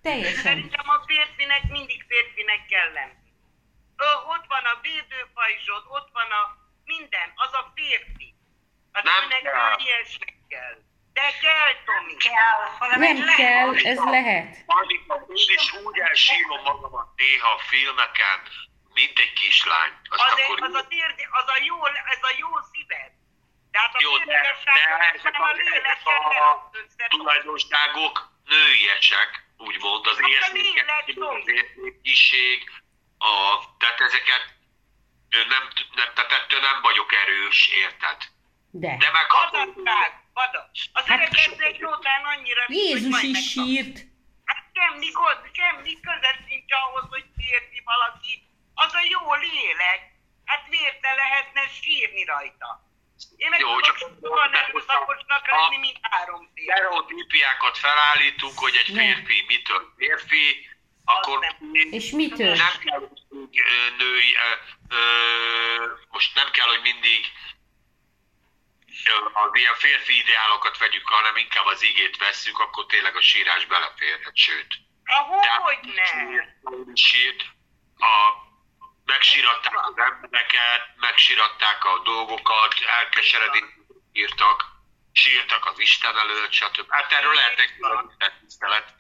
Teljesen. Szerintem a férfinek mindig férfinek kell lenni. Ö, ott van a védőpajzsod, ott van a minden, az a férfi. A Nem nőnek kell. De kell, Tomi. Kell, Nem egy kell, lehet. ez lehet. Annika, én is úgy elsírom magamat néha a filmeken, mint egy kislány. Azt Az, akkor egy, az, a térdi, az a jó, ez a jó szíved. Tehát a Jó, de, de ezek nem a a, ezek a tulajdonságok nőiesek, úgymond az Hát a érzékenység, az értékiség, a, tehát ezeket nem, nem, tehát ettől nem vagyok erős, érted? De. De megható. Adatság, adat. Az Hát- hát, öregednek után annyira nincs, Jézus is sírt. Hát semmi gond, semmi köze sincs ahhoz, hogy férfi valaki. Az a jó lélek. Hát miért ne lehetne sírni rajta? Én meg Jó, csak- sokkal erőszakosnak lenni, mint három férfi. Stereotípiákat felállítunk, hogy egy férfi mitől férfi, akkor nem. És mitől? nem kell, hogy női, ö, ö, most nem kell, hogy mindig az ilyen férfi ideálokat vegyük, hanem inkább az igét vesszük, akkor tényleg a sírás beleférhet, sőt. Ahogy ne. Sírt, a, megsíratták az embereket, megsíratták a dolgokat, elkeseredést írtak, sírtak az Isten előtt, stb. Hát erről lehet egy tisztelet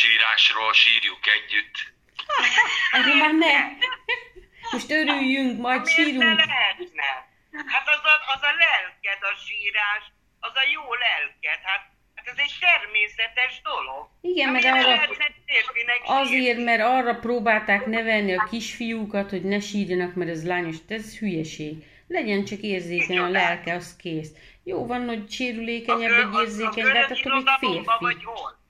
sírásról, sírjuk együtt. [LAUGHS] Erről már ne. Most örüljünk, majd Miért ne sírunk. lehetne? Hát az a, az a lelked a sírás, az a jó lelked. Hát, hát ez egy természetes dolog. Igen, meg ne arra, azért, mert arra próbálták nevelni a kisfiúkat, hogy ne sírjanak, mert ez lányos. Ez hülyeség. Legyen csak érzékeny a lelke, az kész. Jó van, hogy sérülékenyebb egy érzékeny, de hát attól egy férfi. vagy hol?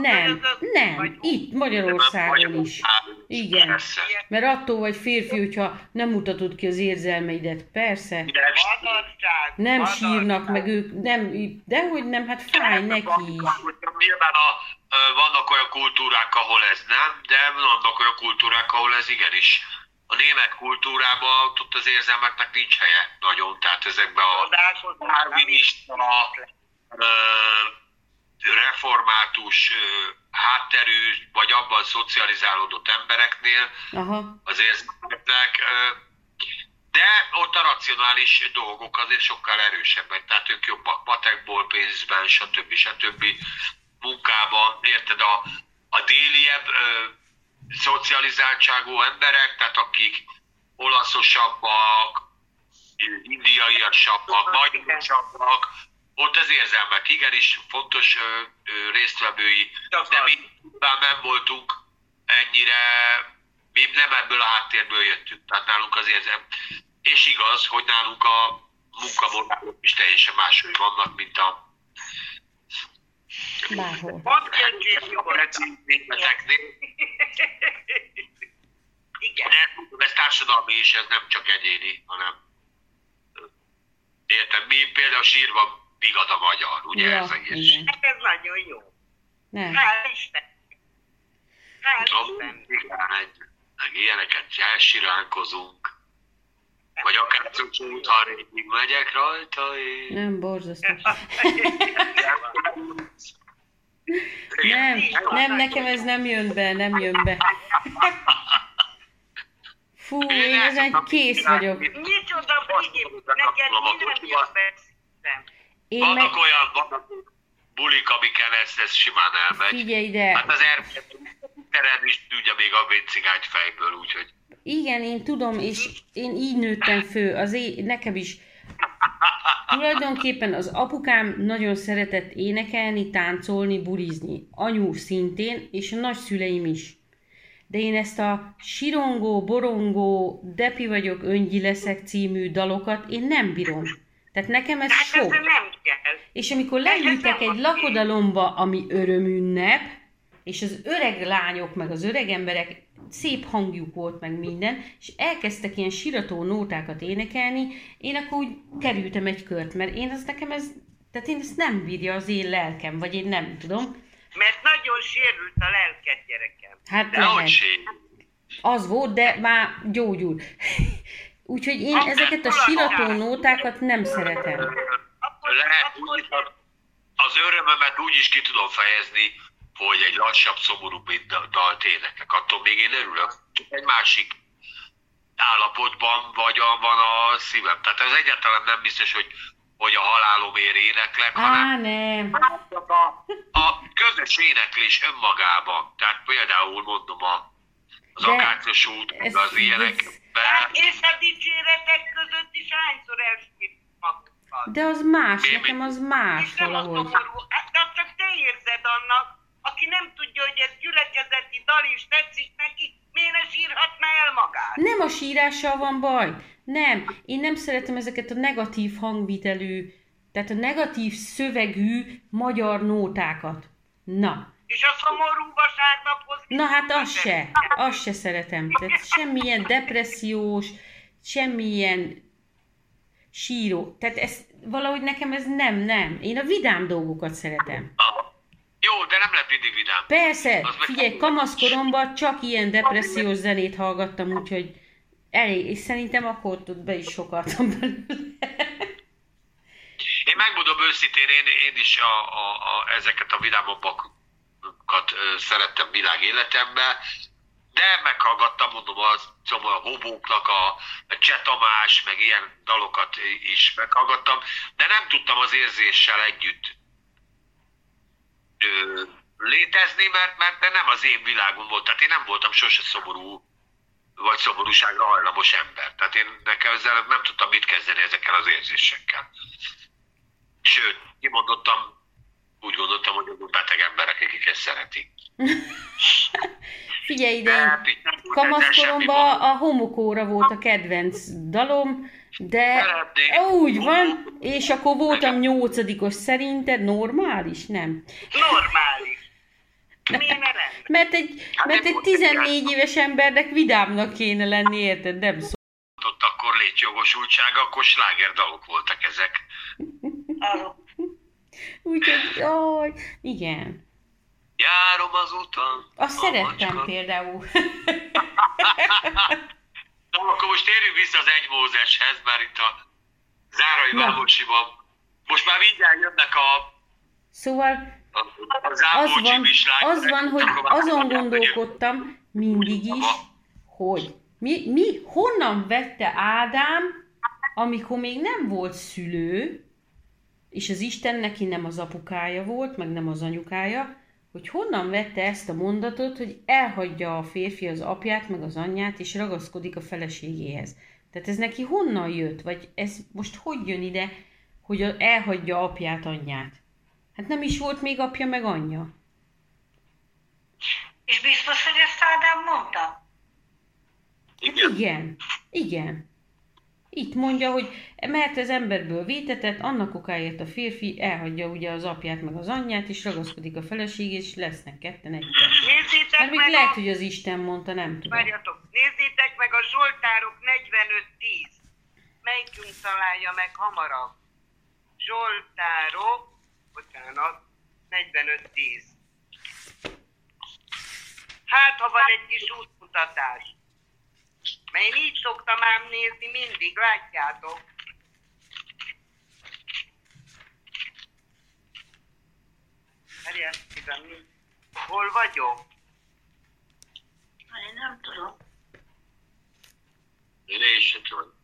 Nem, nem, itt Magyarországon is. Igen. Persze. Mert attól vagy férfi, hogyha nem mutatod ki az érzelmeidet. Persze. Nem sírnak meg ők, nem, dehogy nem, hát fáj neki is. Nyilván a, vannak olyan kultúrák, ahol ez nem, de vannak olyan kultúrák, ahol ez igenis. A német kultúrában ott az érzelmeknek nincs helye nagyon, tehát ezekben a Darwinista, református, hátterű, vagy abban szocializálódott embereknél Aha, az érzelmeknek, ö, de ott a racionális dolgok azért sokkal erősebbek, tehát ők jobbak matekból, pénzben, stb. stb. munkában, érted, a, a déliebb ö, szocializáltságú emberek, tehát akik olaszosabbak, indiaiasabbak, magyarosabbak, ott az érzelmek igenis fontos ö, ö, résztvevői. Az. így- bár nem voltunk ennyire, mi nem ebből a háttérből jöttünk, tehát nálunk az érzem. És igaz, hogy nálunk a munkamorálok is teljesen máshogy vannak, mint a bárhol. Pont németeknél. Igen. De ez társadalmi is, ez nem csak egyéni, hanem érted, mi például sírva vigad a magyar, ugye Ja, ez egész. igen. Hát ez nagyon jó. Nem. Hál' Isten. Hál' Isten. meg ilyeneket elsiránkozunk, vagy akár régig megyek rajta, és... Nem, borzasztó. [LAUGHS] Nem, nem, nekem ez nem jön be, nem jön be. Fú, én ezen kész vagyok. Micsoda buli, neked mi nem jön be. Én meg, Vannak olyan vannak bulik, amiken ez, ez simán elmegy. figyelj ide, Hát az erőtered is tudja még a vécigányt fejből, úgyhogy... igen, én tudom, és én így nőttem fő, az én, nekem is. Tulajdonképpen az apukám nagyon szeretett énekelni, táncolni, bulizni. Anyu szintén, és a nagyszüleim is. De én ezt a sirongó, borongó, depi vagyok, öngyi leszek című dalokat én nem bírom. Tehát nekem ez Hát ez sok. nem kell. És amikor leültek egy lakodalomba, ami örömünnep, és az öreg lányok, meg az öreg emberek, szép hangjuk volt, meg minden, és elkezdtek ilyen sirató nótákat énekelni, én akkor úgy kerültem egy kört, mert én az nekem ez, tehát én ezt nem bírja az én lelkem, vagy én nem tudom. Mert nagyon sérült a lelked, gyerekem. Hát De lehet. Az volt, de már gyógyul. Úgyhogy én ezeket a sirató nótákat nem szeretem. Lehet úgy, az örömömet úgy is ki tudom fejezni, hogy egy lassabb, szomorúbb da- dalt éneklek. Attól még én örülök. Egy másik állapotban vagy a, van a szívem. Tehát ez egyáltalán nem biztos, hogy, hogy a halálomért éneklek, hanem Á, nem. a, a közös éneklés önmagában. Tehát például mondom a, az De akácos út, ez- az ilyenekben. Hát és a dicséretek között is hányszor magukat. De az más, nekem az más És nem a valahogy. szomorú, hát de csak te érzed annak, aki nem tudja, hogy ez gyülekezeti dal is tetszik neki, miért ne sírhatná el magát? Nem a sírással van baj. Nem. Én nem szeretem ezeket a negatív hangvitelű, tehát a negatív szövegű magyar nótákat. Na. És a szomorú vasárnaphoz... Na hát azt se. Azt se szeretem. Tehát semmilyen depressziós, semmilyen síró. Tehát ez valahogy nekem ez nem, nem. Én a vidám dolgokat szeretem. Jó, de nem lett mindig vidám. Persze, Az figyelj, kamaszkoromban csak ilyen depressziós zenét hallgattam, úgyhogy elég, és szerintem akkor ott be is sokaltam [LAUGHS] belőle. Én megmondom őszintén, én, én is a, a, a, ezeket a vidámabbakat ö, szerettem világ életemben, de meghallgattam, mondom, az, szóval a hobóknak a, a Cseh Tamás, meg ilyen dalokat is meghallgattam, de nem tudtam az érzéssel együtt ö, létezni, mert, mert nem az én világom volt. Tehát én nem voltam sose szomorú, vagy szomorúságra hajlamos ember. Tehát én nekem ezzel nem tudtam mit kezdeni ezekkel az érzésekkel. Sőt, kimondottam, úgy gondoltam, hogy azok beteg emberek, akik ezt szeretik. [LAUGHS] Figyelj ide, hát kamaszkoromban a homokóra volt a kedvenc dalom, de Szeretnék. úgy van, és akkor voltam nyolcadikos, szerinted normális? Nem. Normális. Miért ne? Mert egy, Hát mert egy volt 14 éves embernek vidámnak kéne lenni, érted? Nem szó. ott akkor létjogosultsága, akkor slágerdalok voltak ezek. [LAUGHS] Úgyhogy, jaj, igen. Járom az utam. Azt a szerettem macska- például. [LAUGHS] Na, akkor most térjünk vissza az egy Mózeshez, mert itt a Zárai Na. Valmosiban most már mindjárt jönnek a, Szóval a, a az van, slágerek, az van, hogy azon gondolkodtam mindig is, hogy mi, mi honnan vette Ádám, amikor még nem volt szülő, és az Isten neki nem az apukája volt, meg nem az anyukája, hogy honnan vette ezt a mondatot, hogy elhagyja a férfi az apját, meg az anyját, és ragaszkodik a feleségéhez. Tehát ez neki honnan jött? Vagy ez most hogy jön ide, hogy elhagyja apját, anyját? Hát nem is volt még apja, meg anyja. És biztos, hogy ezt Ádám mondta? Hát Igen. igen, igen. Itt mondja, hogy mert az emberből vétetett, annak okáért a férfi elhagyja ugye az apját meg az anyját, és ragaszkodik a feleségéhez, és lesznek ketten egy Nézzétek Mert még meg lehet, a... hogy az Isten mondta, nem tudom. Várjatok, nézzétek meg a Zsoltárok 45-10. Melyikünk találja meg hamarabb? Zsoltárok, bocsánat, 45-10. Hát, ha van egy kis útmutatás. Mert én így szoktam ám nézni mindig, látjátok. Mi- Hol vagyok? Én nem tudom. Én is sem tudom.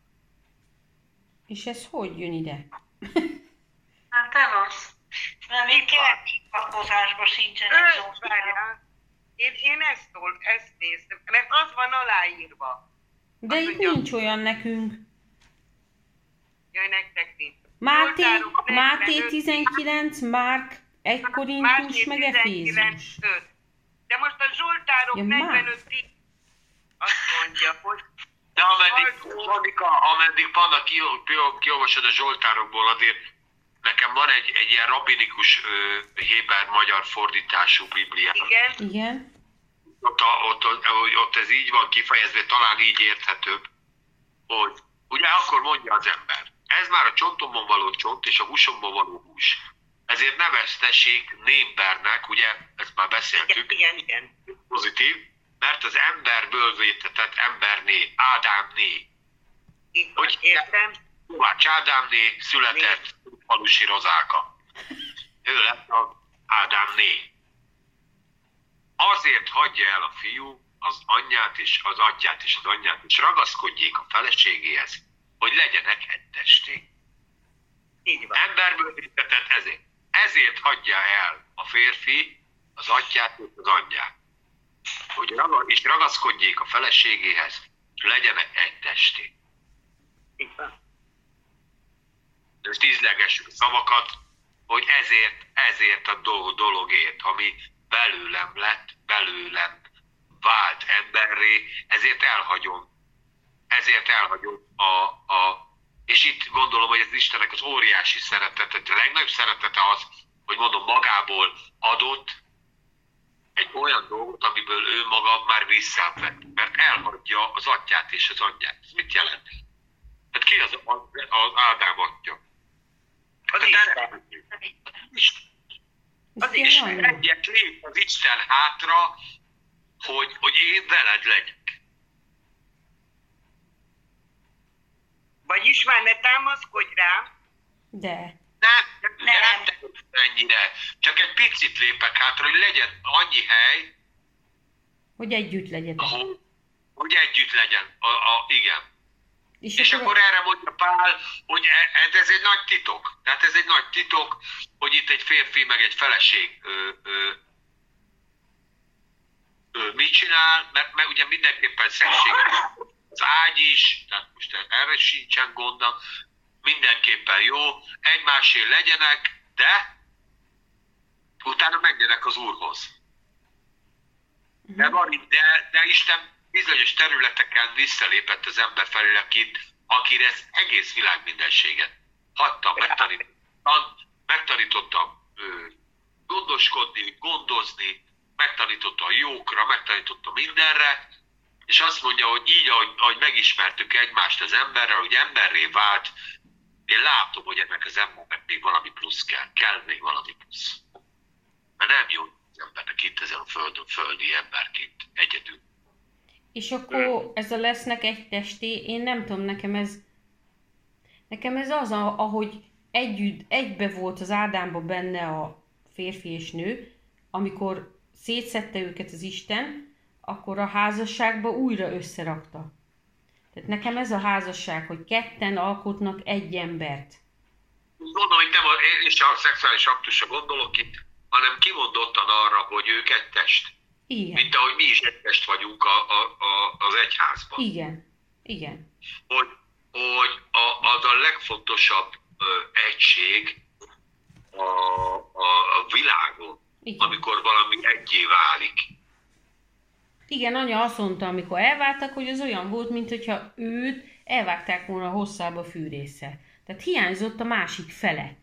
És ez hogy jön ide? Hát el az. Mert még Itt kelet hivatkozásban sincsenek Ö, szó. várjál. Én, én ezt, ezt néztem, mert az van aláírva. De itt nincs olyan nekünk. Jaj, nektek nincs. Máté, Máté 45, 19, Márk 1 Korintus, meg 19, Efézus. 5. De most a Zsoltárok Ja, ja, már. 45 10 azt mondja, hogy De ameddig, Monika, ameddig Panna ki, ki, kiolvasod a Zsoltárokból, azért nekem van egy, egy ilyen rabinikus ö, héber-magyar fordítású bibliám. igen, Igen. Ott, a, ott, ott, ott ez így van kifejezve, talán így érthetőbb, hogy ugye akkor mondja az ember, ez már a csontomon való csont és a húsomban való hús. Ezért neveztessék némbernek, ugye, ezt már igen, beszéltük, igen, igen. pozitív, mert az emberből vétetett emberné, Ádámné, Így van, Hogy- értem. Kovács Ádámné született falusi rozáka. Ő lett az Ádámné. Azért hagyja el a fiú az anyját és az atyát és az anyját, és ragaszkodjék a feleségéhez, hogy legyenek egy testé. Így van. Emberből vétetett ezért. Ezért hagyja el a férfi az atyát és az anyját. Hogy raga- és ragaszkodjék a feleségéhez, és legyenek egy testé. Így van. most ízlegessük a szavakat, hogy ezért, ezért a dolog, dologért, ami belőlem lett, belőlem vált emberré, ezért elhagyom. Ezért elhagyom a, a és itt gondolom, hogy az Istennek az óriási szeretete, a legnagyobb szeretete az, hogy mondom, magából adott egy olyan dolgot, amiből ő maga már visszavett, mert elhagyja az atyát és az anyját. Ez mit jelent? Hát ki az, az, Ádám atya? Az Hát Isten. Ez Az is egyet lép az Isten hátra, hogy, hogy én veled legyek. Vagyis már ne támaszkodj rám, De. Nem, nem, Nem. nem ennyire. Csak egy picit lépek hátra, hogy legyen annyi hely, Hogy együtt legyetek. ahol, hogy együtt legyen. A, a, igen. És, És akkor erre mondja Pál, hogy e- ez, ez egy nagy titok. Tehát ez egy nagy titok, hogy itt egy férfi meg egy feleség ö, ö, ö, mit csinál, mert, mert ugye mindenképpen szentséges. Az ágy is, tehát most erre sincsen gonda, mindenképpen jó, egymásé legyenek, de utána menjenek az Úrhoz. De, van, itt- de, de Isten bizonyos területeken visszalépett az ember felé, akit, akire ez egész világ mindenséget hagyta, megtanítottam ö, gondoskodni, gondozni, megtanította a jókra, megtanította mindenre, és azt mondja, hogy így, ahogy, ahogy megismertük egymást az emberrel, hogy emberré vált, én látom, hogy ennek az embernek még valami plusz kell, kell még valami plusz. Mert nem jó az embernek itt ezen a földön, földi emberként egyedül. És akkor ez a lesznek egy testé, én nem tudom, nekem ez, nekem ez az, ahogy együtt, egybe volt az Ádámba benne a férfi és nő, amikor szétszette őket az Isten, akkor a házasságba újra összerakta. Tehát nekem ez a házasság, hogy ketten alkotnak egy embert. Gondolom, hogy nem a, én is a szexuális aktusra gondolok itt, hanem kimondottan arra, hogy ők egy test. Igen, Mint ahogy mi is egy test vagyunk a, a, a, az egyházban. igen, igen. Hogy, hogy a, az a legfontosabb ö, egység a, a, a világon, Igen. amikor valami egyé válik. Igen, anya azt mondta, amikor elváltak, hogy az olyan volt, mint hogyha őt elvágták volna hosszába fűrésze. Tehát hiányzott a másik fele.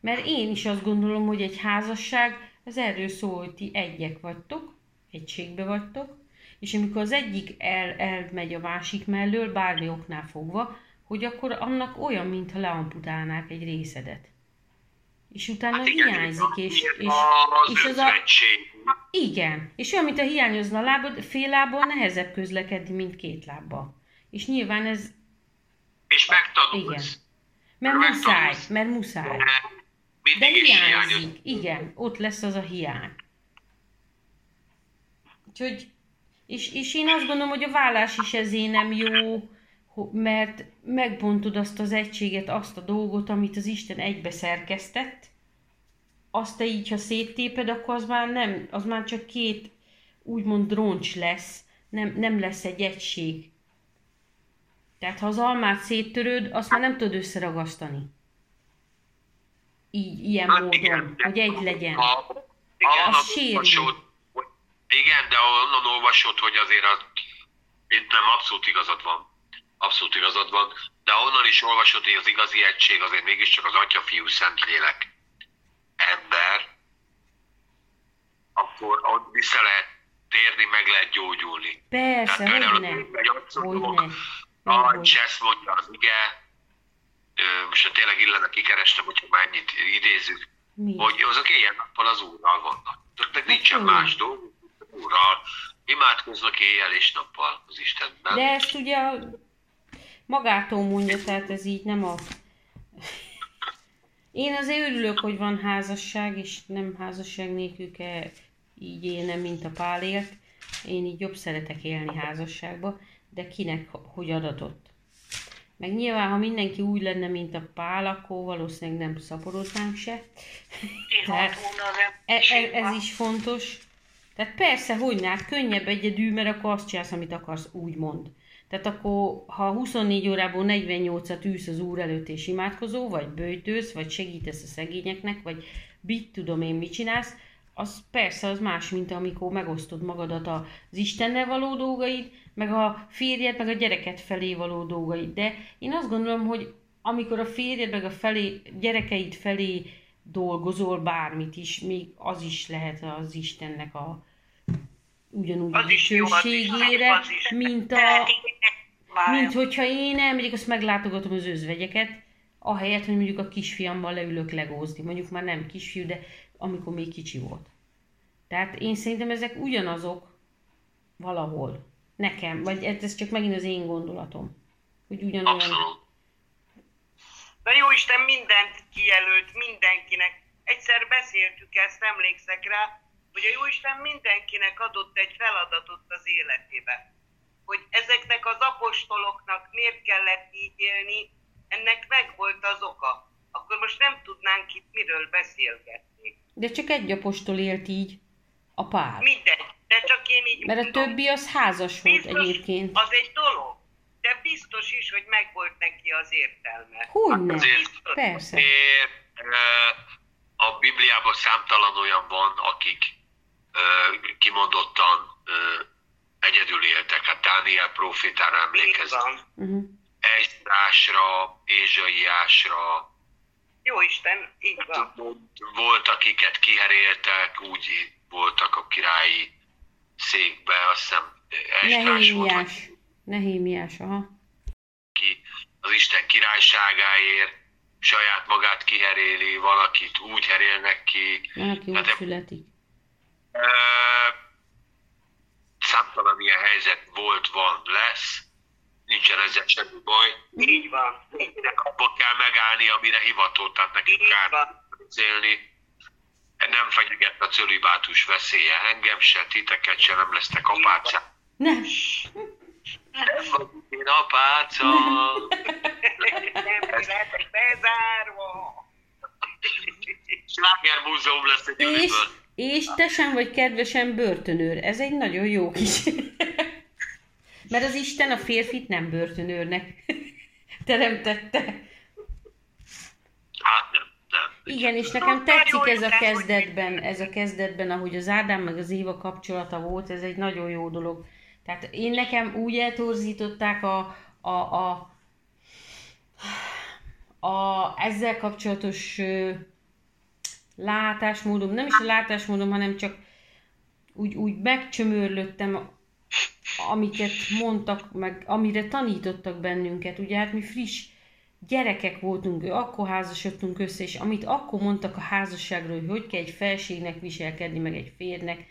Mert én is azt gondolom, hogy egy házasság, ez erről szól, hogy ti egyek vagytok, egységbe vagytok, és amikor az egyik el, elmegy a másik mellől, bármi oknál fogva, hogy akkor annak olyan, mintha leamputálnák egy részedet. És utána Hát igen, hiányzik, és, és, az és az a, igen, és olyan, mint a hiányozna a lábad, fél lábbal nehezebb közlekedni, mint két lábbal. És nyilván ez, És megtanulsz. igen, mert Megtanulsz. muszáj, mert muszáj. De De mindig is hiányoz. hiányzik, igen, ott lesz az a hiány. Úgyhogy, és, és én azt gondolom, hogy a vállás is ezért nem jó, mert megbontod azt az egységet, azt a dolgot, amit az Isten egybe szerkesztett, azt te így, ha széttéped, akkor az már nem, az már csak két úgymond droncs lesz, nem, nem lesz egy egység. Tehát ha az almát széttöröd, azt már nem tudod összeragasztani. Így, ilyen Hát módon, igen, hogy egy legyen. Ha, ha Igen. Az sérül. olvasod, hogy- igen, de onnan olvasod, hogy azért az, itt nem abszolút igazad van. Abszolút igazad van. De onnan is olvasod, hogy az igazi egység azért mégiscsak az Atya, Fiú, Szentlélek ember, akkor ott vissza lehet térni, meg lehet gyógyulni. Persze, Tehát például hogyne. egy abszolút Hogyne. nagy Megvolt. csesz mondja az ige, Most ha tényleg illene kikerestem, hogyha már ennyit idézzük, Mi? hogy azok éjjel-nappal az úrral vannak. Meg nincsen olyan. más dolguk, úrral. Imádkoznak éjjel és nappal az Istenben. De ezt ugye a- magától mondja, tehát ez így nem a... Én azért örülök, hogy van házasság, és nem házasság nélkül kell így élnem, mint a Pál élt. Én így jobb szeretek élni házasságba, de kinek hogy adatott. Meg nyilván, ha mindenki úgy lenne, mint a Pál, akkor valószínűleg nem szaporodnánk se. Tehát- E, e, emberiség. ez is fontos. Tehát persze, hogy hát könnyebb egyedül, mert akkor azt csinálsz, amit akarsz, úgymond. Tehát akkor, ha 24 órából 48-at ülsz az úr előtt és imádkozó, vagy bőjtősz, vagy segítesz a szegényeknek, vagy mit tudom én, mit csinálsz, az persze az más, mint amikor megosztod magadat az Istennel való dolgaid, meg a férjed, meg a gyereket felé való dolgaid. De én azt gondolom, hogy amikor a férjed, meg a felé, gyerekeid felé dolgozol bármit is, még az is lehet az Istennek a ugyanúgy Az dicsőségére, az is. mint a, mint hogyha én elmegyek, azt meglátogatom az özvegyeket, ahelyett, hogy mondjuk a kisfiammal leülök legózni. Mondjuk már nem kisfiú, de amikor még kicsi volt. Tehát én szerintem ezek ugyanazok valahol. Nekem, vagy ez csak megint az én gondolatom. Hogy ugyanolyan... Abszolút. Na jó Isten mindent kijelölt mindenkinek. Egyszer beszéltük ezt, emlékszek rá, hogy a Jóisten mindenkinek adott egy feladatot az életébe. Hogy ezeknek az apostoloknak miért kellett így élni, ennek megvolt az oka. Akkor most nem tudnánk itt miről beszélgetni. De csak egy apostol élt így, a pár. Mindegy, de csak én így Mert a mondom. többi az házas volt Biztos, egyébként. Az egy dolog, de biztos is, hogy megvolt neki az értelme. Hogyne? Azért Persze. Azért, ö, a Bibliában számtalan olyan van, akik ö, kimondottan ö, egyedül éltek. Hát Dániel profétára emlékeznek. van. Uh-huh. Ezrásra, Ézsaiásra, Jó Isten, így van. Volt, akiket kiheréltek, úgy voltak a királyi székbe, azt hiszem Esdrás volt, Nehémiás. vagy Nehémiás, aha. ki az Isten királyságáért saját magát kiheréli, valakit úgy herélnek ki. Van, aki úgy Hát, születik. Ö, számtalan ilyen helyzet volt, van, lesz. Nincsen ezzel semmi baj. Így van. Így van. Abba kell megállni, amire hivatott, tehát nekünk kár beszélni. Nem fenyeget a cölibátus veszélye engem se, titeket se, nem lesztek apácák. Nem. Nem vagyok én apáca. Nem lehetek bezárva. Sláger múzeum lesz egy És, és te sem vagy kedvesen börtönőr. Ez egy nagyon jó kis... Mert az Isten a férfit nem börtönőrnek teremtette. Hát nem. Igen, és nekem tetszik ez a kezdetben, ez a kezdetben, ahogy az Ádám meg az Éva kapcsolata volt, ez egy nagyon jó dolog. Tehát én nekem úgy eltorzították a, a, a, a ezzel kapcsolatos látásmódom, nem is a látásmódom, hanem csak úgy, úgy megcsömörlöttem, amiket mondtak, meg amire tanítottak bennünket. Ugye hát mi friss gyerekek voltunk, akkor házasodtunk össze, és amit akkor mondtak a házasságról, hogy hogy kell egy felségnek viselkedni, meg egy férnek,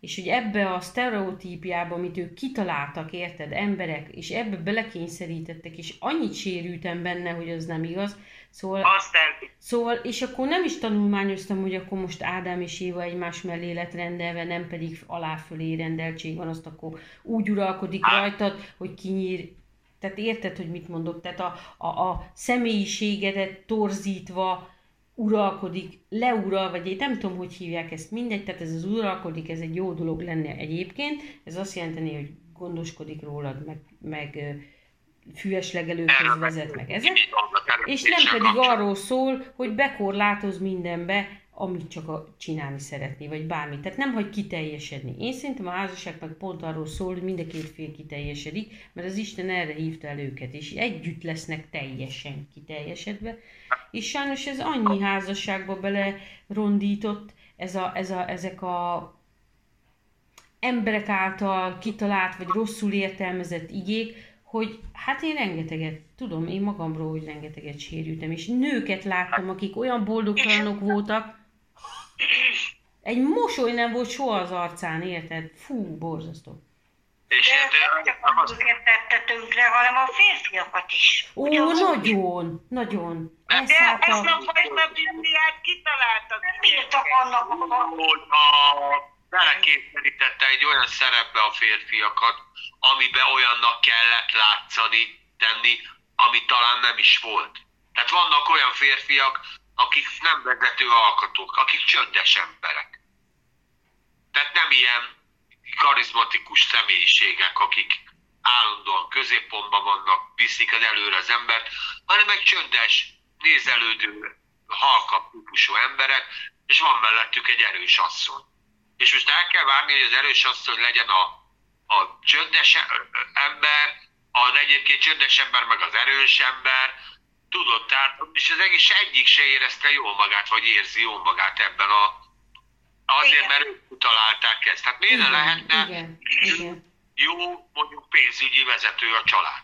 és hogy ebbe a sztereotípiába, amit ők kitaláltak, érted, emberek, és ebbe belekényszerítettek, és annyit sérültem benne, hogy az nem igaz, szóval Azt el. Szóval, és akkor nem is tanulmányoztam, hogy akkor most Ádám és Éva egymás mellé lett rendelve, nem pedig alá-fölé rendeltség van, azt akkor úgy uralkodik rajtad, hogy kinyír. Tehát érted, hogy mit mondok? Tehát a, a, a személyiségedet torzítva uralkodik, leural, vagy én nem tudom, hogy hívják ezt, mindegy, tehát ez az uralkodik, ez egy jó dolog lenne egyébként, ez azt jelenteni, hogy gondoskodik rólad, meg, meg füves legelőkhöz vezet, meg ezek. És nem pedig arról szól, hogy bekorlátoz mindenbe, amit csak a, csinálni szeretné, vagy bármit. Tehát nem hagy kiteljesedni. Én szerintem a házasság meg pont arról szól, hogy mind a két fél kiteljesedik, mert az Isten erre hívta el őket, és együtt lesznek teljesen kiteljesedve. És sajnos ez annyi házasságba bele rondított, ez a, ez a, ezek a emberek által kitalált vagy rosszul értelmezett igék, hogy hát én rengeteget, tudom én magamról, hogy rengeteget sérültem, és nőket láttam, akik olyan boldogtalanok voltak, egy mosoly nem volt soha az arcán, érted? Fú, borzasztó. És De hát, nem csak nem a nőket tette tönkre, hanem a férfiakat is. Ó, Ugyanaz- nagyon, nagyon. De Elszállt ezt a... fajta Bibliát kitaláltak. Nem bírtak annak a belekényszerítette egy olyan szerepbe a férfiakat, amiben olyannak kellett látszani, tenni, ami talán nem is volt. Tehát vannak olyan férfiak, akik nem vezető alkatók, akik csöndes emberek. Tehát nem ilyen karizmatikus személyiségek, akik állandóan középpontban vannak, viszik el előre az embert, hanem egy csöndes, nézelődő, halkabb típusú emberek, és van mellettük egy erős asszony. És most el kell várni, hogy az erős asszony legyen a, a csöndes ember, az egyébként csöndes ember, meg az erős ember, tudod, tehát, és az egész egyik se érezte jól magát, vagy érzi jól magát ebben a, azért, Igen. mert ők találták ezt. Tehát miért Igen, lehetne igen, igen. jó, mondjuk pénzügyi vezető a család.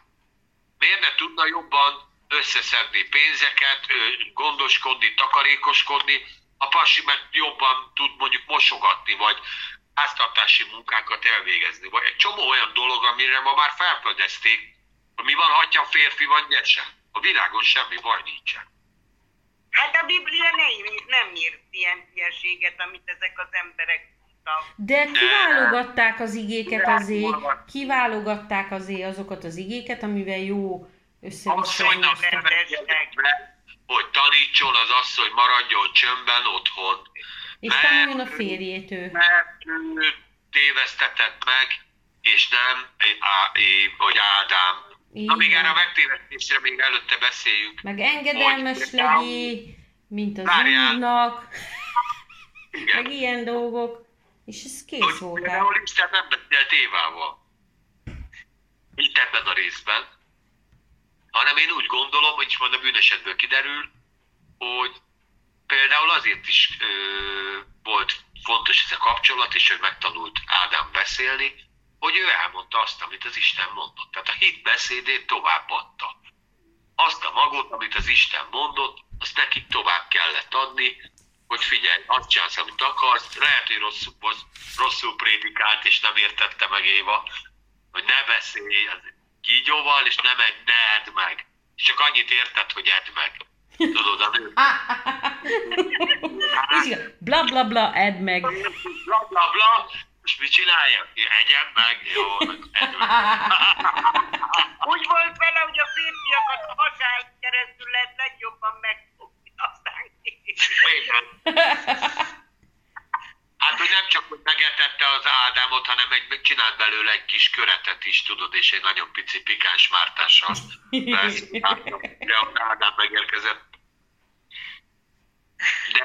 Miért ne tudna jobban összeszedni pénzeket, gondoskodni, takarékoskodni, a pasi meg jobban tud mondjuk mosogatni, vagy háztartási munkákat elvégezni. Vagy egy csomó olyan dolog, amire ma már felfedezték, hogy mi van, ha a férfi van gyesen. A világon semmi baj nincsen. Hát a Biblia ne ír, nem írt ilyen hülyeséget, amit ezek az emberek. De kiválogatták az igéket azért, kiválogatták azért azokat az igéket, amivel jó nem be, hogy tanítson az asszony, maradjon csömbben otthon. És tanuljon a férjétől. mert ő tévesztetett meg, és nem, vagy Ádám. Még Igen. erre a megtévesztésre még előtte beszéljünk. Meg engedelmes Hogy- legyél, mint az Várjál. úrnak, Igen. meg ilyen dolgok. És ez kész Hogy voltál. például Isten nem beszélt Évával. Itt ebben a részben. Hanem én úgy gondolom, hogy majd a bűnesetből kiderül, hogy például azért is ö, volt fontos ez a kapcsolat, és hogy megtanult Ádám beszélni, hogy ő elmondta azt, amit az Isten mondott. Tehát a hit beszédét továbbadta. Azt a magot, amit az Isten mondott, azt nekik tovább kellett adni, hogy figyelj, azt csinálsz, amit akarsz, lehet, hogy rosszul, rosszul prédikált, és nem értette meg Éva, hogy ne beszélj az kígyóval, és nem egy ne edd meg. És csak annyit érted, hogy edd meg. Tudod, a nő. [LAUGHS] bla bla bla, edd meg. Bla bla bla, és mit csinálja? Egyem meg, jó. [LAUGHS] Úgy volt vele, hogy a férfiakat a hasán keresztül lehet legjobban megfogni, aztán. Hát, hogy nem csak hogy megetette az Ádámot, hanem egy, csinált belőle egy kis köretet is, tudod, és egy nagyon pici pikáns mártással. De az Ádám megérkezett. De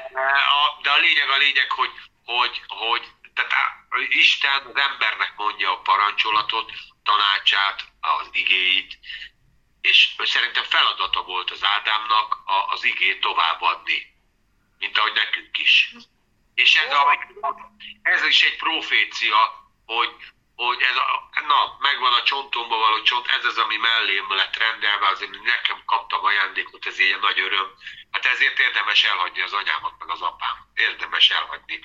a, de a lényeg a lényeg, hogy, hogy, hogy tehát Isten az embernek mondja a parancsolatot, tanácsát, az igéit, és szerintem feladata volt az Ádámnak az igét továbbadni, mint ahogy nekünk is. És ez, a, ez is egy profécia, hogy, hogy ez a, na, megvan a csontomba való csont, ez az, ami mellém lett rendelve, az, ami nekem kaptam ajándékot, ez egy nagy öröm. Hát ezért érdemes elhagyni az anyámat, meg az apám. Érdemes elhagyni.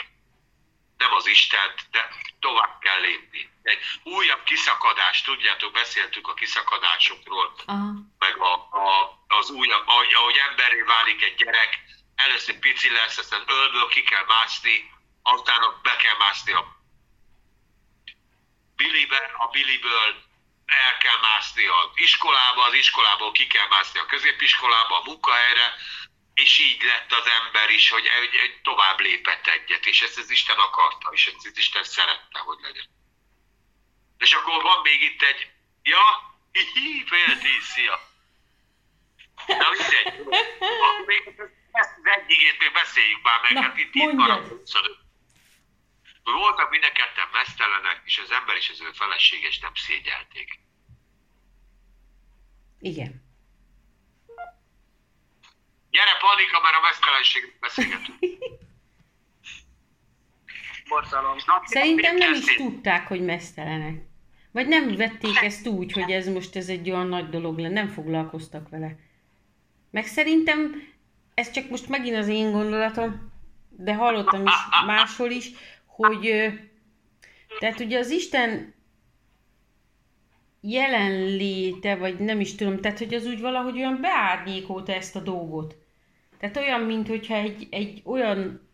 Nem az Istent, de tovább kell lépni. Egy újabb kiszakadás, tudjátok, beszéltük a kiszakadásokról, Aha. meg a, a, az újabb, ahogy, ahogy emberré válik egy gyerek, először pici lesz, aztán ölből ki kell mászni, aztán be kell mászni a bilibe, a biliből el kell mászni az iskolába, az iskolából ki kell mászni a középiskolába, a munkahelyre, és így lett az ember is, hogy egy, egy tovább lépett egyet, és ezt az Isten akarta, és ezt az Isten szerette, hogy legyen. És akkor van még itt egy, ja, hihi, fél tíz, szia. Na mindegy. Még ezt az egyikét még beszéljük már meg, Na, hát itt, itt 25. Voltak mind ketten mesztelenek, és az ember és az ő feleséges nem szégyelték. Igen. Gyere, Panika, mert a mesztelenségről beszélgetünk. borzalom. Szerintem nem is tudták, hogy mesztelenek. Vagy nem vették ezt úgy, hogy ez most ez egy olyan nagy dolog le, nem foglalkoztak vele. Meg szerintem, ez csak most megint az én gondolatom, de hallottam is máshol is, hogy tehát ugye az Isten jelenléte, vagy nem is tudom, tehát hogy az úgy valahogy olyan beárnyékolta ezt a dolgot. Tehát olyan, mint hogyha egy, egy olyan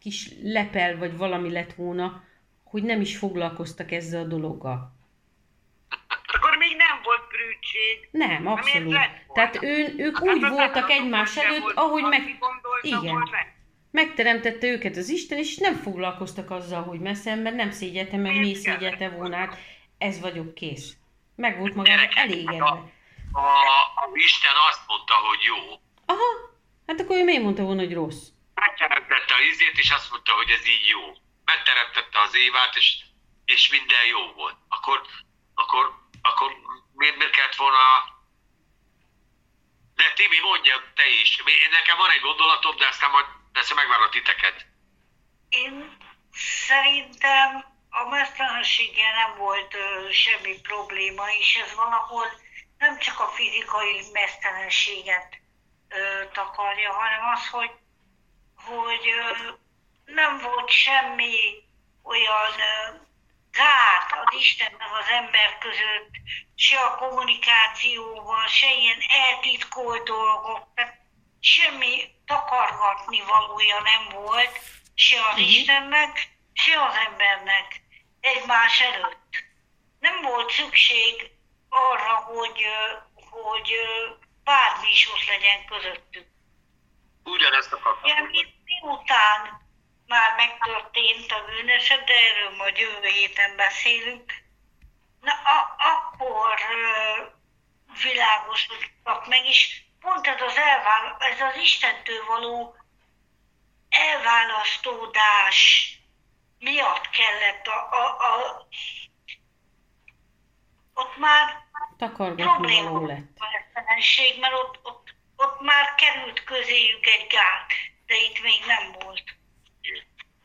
kis lepel, vagy valami lett volna, hogy nem is foglalkoztak ezzel a dologgal. Akkor még nem volt brűdség. Nem, abszolút. Tehát ő, ők Hát úgy voltak egymás előtt, volt, ahogy meg... Igen. Megteremtette őket az Isten, és nem foglalkoztak azzal, hogy messze, mert nem szégyelte meg, mi szégyelte volna? Hát Ez vagyok, kész. Meg volt Gyerekek, elégedve. A, a Isten azt mondta, hogy jó. Aha, hát akkor ő miért mondta volna, hogy rossz? Megteremtette a izét, és azt mondta, hogy ez így jó. Megteremtette az évát, és, és minden jó volt. Akkor, akkor, akkor miért, miért kellett volna... De Timi, mondja te is. Nekem van egy gondolatom, de aztán majd persze megvárom titeket. Én szerintem a mesztelenséggel nem volt ö, semmi probléma, és ez valahol nem csak a fizikai mesztelenséget ö, takarja, hanem az, hogy, hogy ö, nem volt semmi olyan ö, gát az Isten meg az ember között, se a kommunikációban, se ilyen eltitkolt dolgok, tehát semmi takargatni valója nem volt, se az Mhm. Istennek, se az embernek egymás előtt. Nem volt szükség arra, hogy, hogy bármi is ott legyen közöttük. Ugyanezt akartam mi- miután már megtörtént a bűneset, de erről majd jövő héten beszélünk, na a, akkor világosodtak meg, és pont ez az, elvál, ez az Istentől való elválasztódás miatt kellett a, a, a ott már probléma lett. a mesztelenség, mert ott, ott, ott már került közéjük egy gát, de itt még nem volt.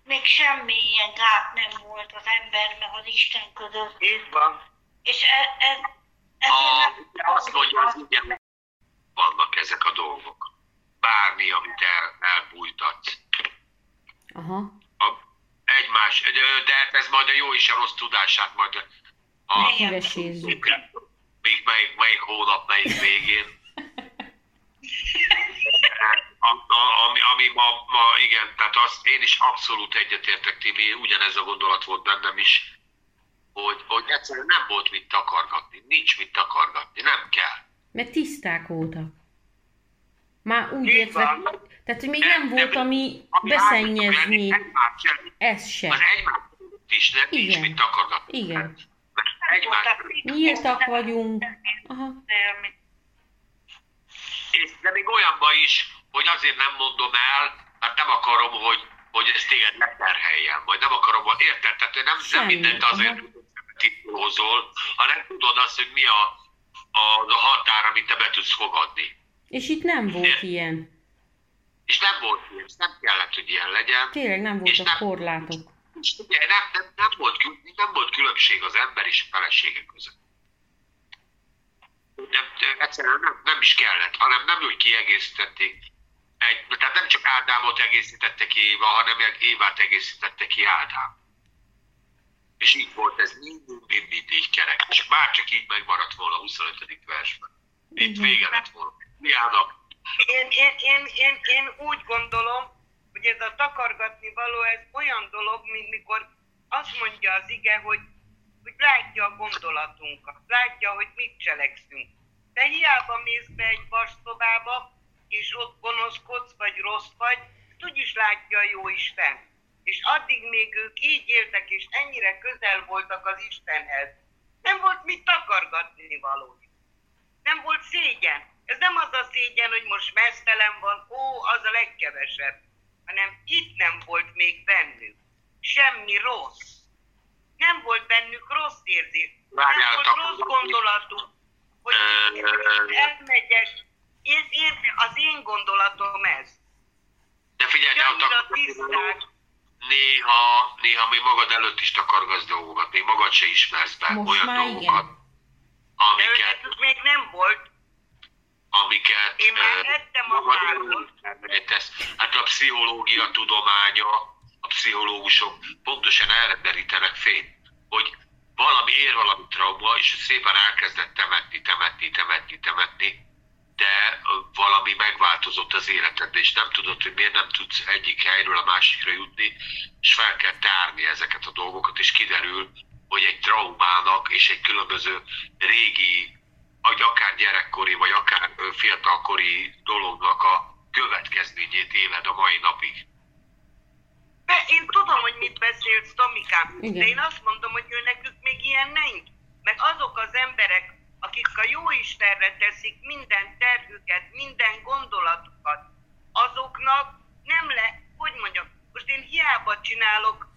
Még semmi ilyen gát nem volt az ember meg az Isten között. Így van. És e, e, A, ezért nem- azt mondja, az igen, vannak ezek a dolgok. Bármi, amit el, elbújtatsz. Aha. Egymás, de hát ez majd a jó és a rossz tudását majd a, még melyik, melyik hónap, melyik végén. A, [LAUGHS] a, ami, ami ma, ma, igen, tehát azt én is abszolút egyetértek, Timi, ugyanez a gondolat volt bennem is, hogy, hogy egyszerűen nem volt mit takargatni, nincs mit takargatni, nem kell. Mert tiszták voltak. Már úgy Így értve, van. Tehát hogy még nem volt, ami Ami beszennyezni, sem- ez se. Az egymás is nem, nincs Igen. mit takargatni. Igen. Egymás, Nyíltak vagyunk. Aha. és de még olyanban is, hogy azért nem mondom el, mert nem akarom, hogy, hogy ez téged leterheljen, vagy nem akarom, hogy érted? Tehát nem, nem Semmi, mindent azért titulózol, hanem tudod azt, hogy mi a, a, a határ, amit te be tudsz fogadni. És itt nem volt ilyen. És nem volt ilyen, és nem kellett, hogy ilyen legyen. Tényleg nem És voltak nem- korlátok. És ugye nem, nem, nem, volt, nem volt különbség az ember és a felesége között. Nem, egyszerűen nem, nem is kellett, hanem nem úgy kiegészítették. Egy, tehát nem csak Ádámot egészítette ki Éva, hanem Évát egészítette ki Ádám. És így volt ez mindig, mindig így kerek. És már csak így megmaradt volna a 25. versben. Itt vége lett volna. Miának Én, én, én, én, én úgy gondolom, hogy ez a takargatni való, ez olyan dolog, mint mikor azt mondja az ige, hogy, hogy látja a gondolatunkat, látja, hogy mit cselekszünk. De hiába mész be egy vasszobába, és ott gonoszkodsz, vagy rossz vagy, úgyis látja a jó Isten. És addig még ők így éltek, és ennyire közel voltak az Istenhez. Nem volt mit takargatni való nem volt szégyen. Ez nem az a szégyen, hogy most mesztelen van, ó, az a legkevesebb, hanem itt nem volt még bennük. Semmi rossz. Nem volt bennük rossz érzés. Nem volt rossz gondolatú, hogy elmegyek. Én, én, az én gondolatom ez. De figyelj, de Annyira a tiszták. néha, néha még magad előtt is takargatsz dolgokat, még magad se ismersz be Most olyan már dolgokat, igen. amiket, Nekük még nem volt. Amiket Én már ettem a. Hát a pszichológia tudománya, a pszichológusok pontosan erre derítenek fényt, hogy valami ér valami trauma, és szépen elkezdett temetni, temetni, temetni, temetni, de valami megváltozott az életedben, és nem tudod, hogy miért nem tudsz egyik helyről a másikra jutni, és fel kell tárni ezeket a dolgokat, és kiderül, hogy egy traumának és egy különböző régi, vagy akár gyerekkori, vagy akár fiatalkori dolognak a következményét éled a mai napig. De én tudom, hogy mit beszélsz, Tomikám. Igen. De én azt mondom, hogy ő nekük még ilyen nincs. Meg azok az emberek, akik a jó Istenre teszik minden terhüket, minden gondolatukat, azoknak nem le, hogy mondjam, most én hiába csinálok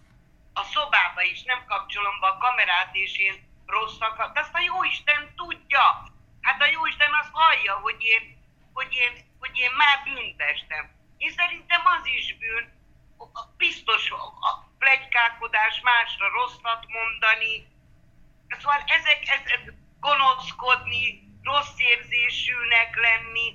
a szobába is, nem kapcsolom be a kamerát, és én rosszakat, azt a jó Isten tudja. Hát a jó Isten azt hallja, hogy én, hogy én, hogy én már bűntestem. Én szerintem az is bűn, a- biztos a plegykálkodás, másra rosszat mondani, szóval ezek, ezek gonoszkodni, rossz érzésűnek lenni,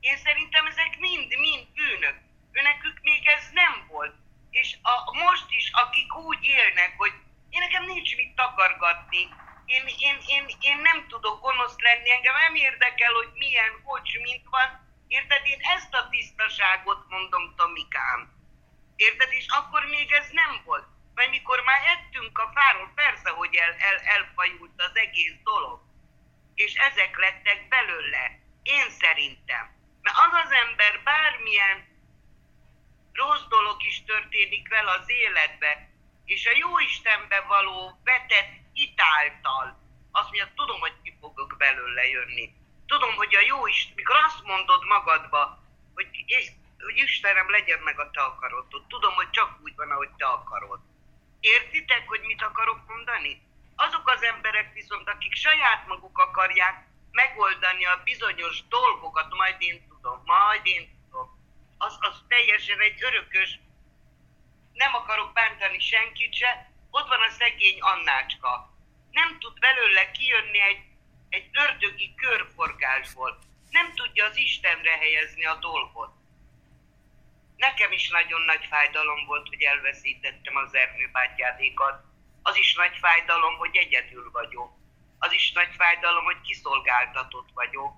én szerintem ezek mind-mind bűnök. Őnekük még ez nem volt. És a, most is, akik úgy élnek, hogy én nekem nincs mit takargatni, én, én, én, én nem tudok gonosz lenni, engem nem érdekel, hogy milyen, hogy, mint van. Érted? Én ezt a tisztaságot mondom, Tomikám. Érted? És akkor még ez nem volt. Mert mikor már ettünk a fáról, persze, hogy el, el, elfajult az egész dolog. És ezek lettek belőle. Én szerintem. Mert az az ember bármilyen rossz dolog is történik vele az életbe, és a jó Istenbe való vetett hitáltal, azt mondja, tudom, hogy ki fogok belőle jönni. Tudom, hogy a jó Isten, mikor azt mondod magadba, hogy, hogy Istenem, legyen meg a te akaratod. Tudom, hogy csak úgy van, ahogy te akarod. Értitek, hogy mit akarok mondani? Azok az emberek viszont, akik saját maguk akarják megoldani a bizonyos dolgokat, majd én tudom, majd én tudom. Az, az teljesen egy örökös, nem akarok bántani senkit se, ott van a szegény Annácska. Nem tud belőle kijönni egy, egy ördögi körforgásból. Nem tudja az Istenre helyezni a dolgot. Nekem is nagyon nagy fájdalom volt, hogy elveszítettem az Ernő bátyádékat. Az is nagy fájdalom, hogy egyedül vagyok. Az is nagy fájdalom, hogy kiszolgáltatott vagyok.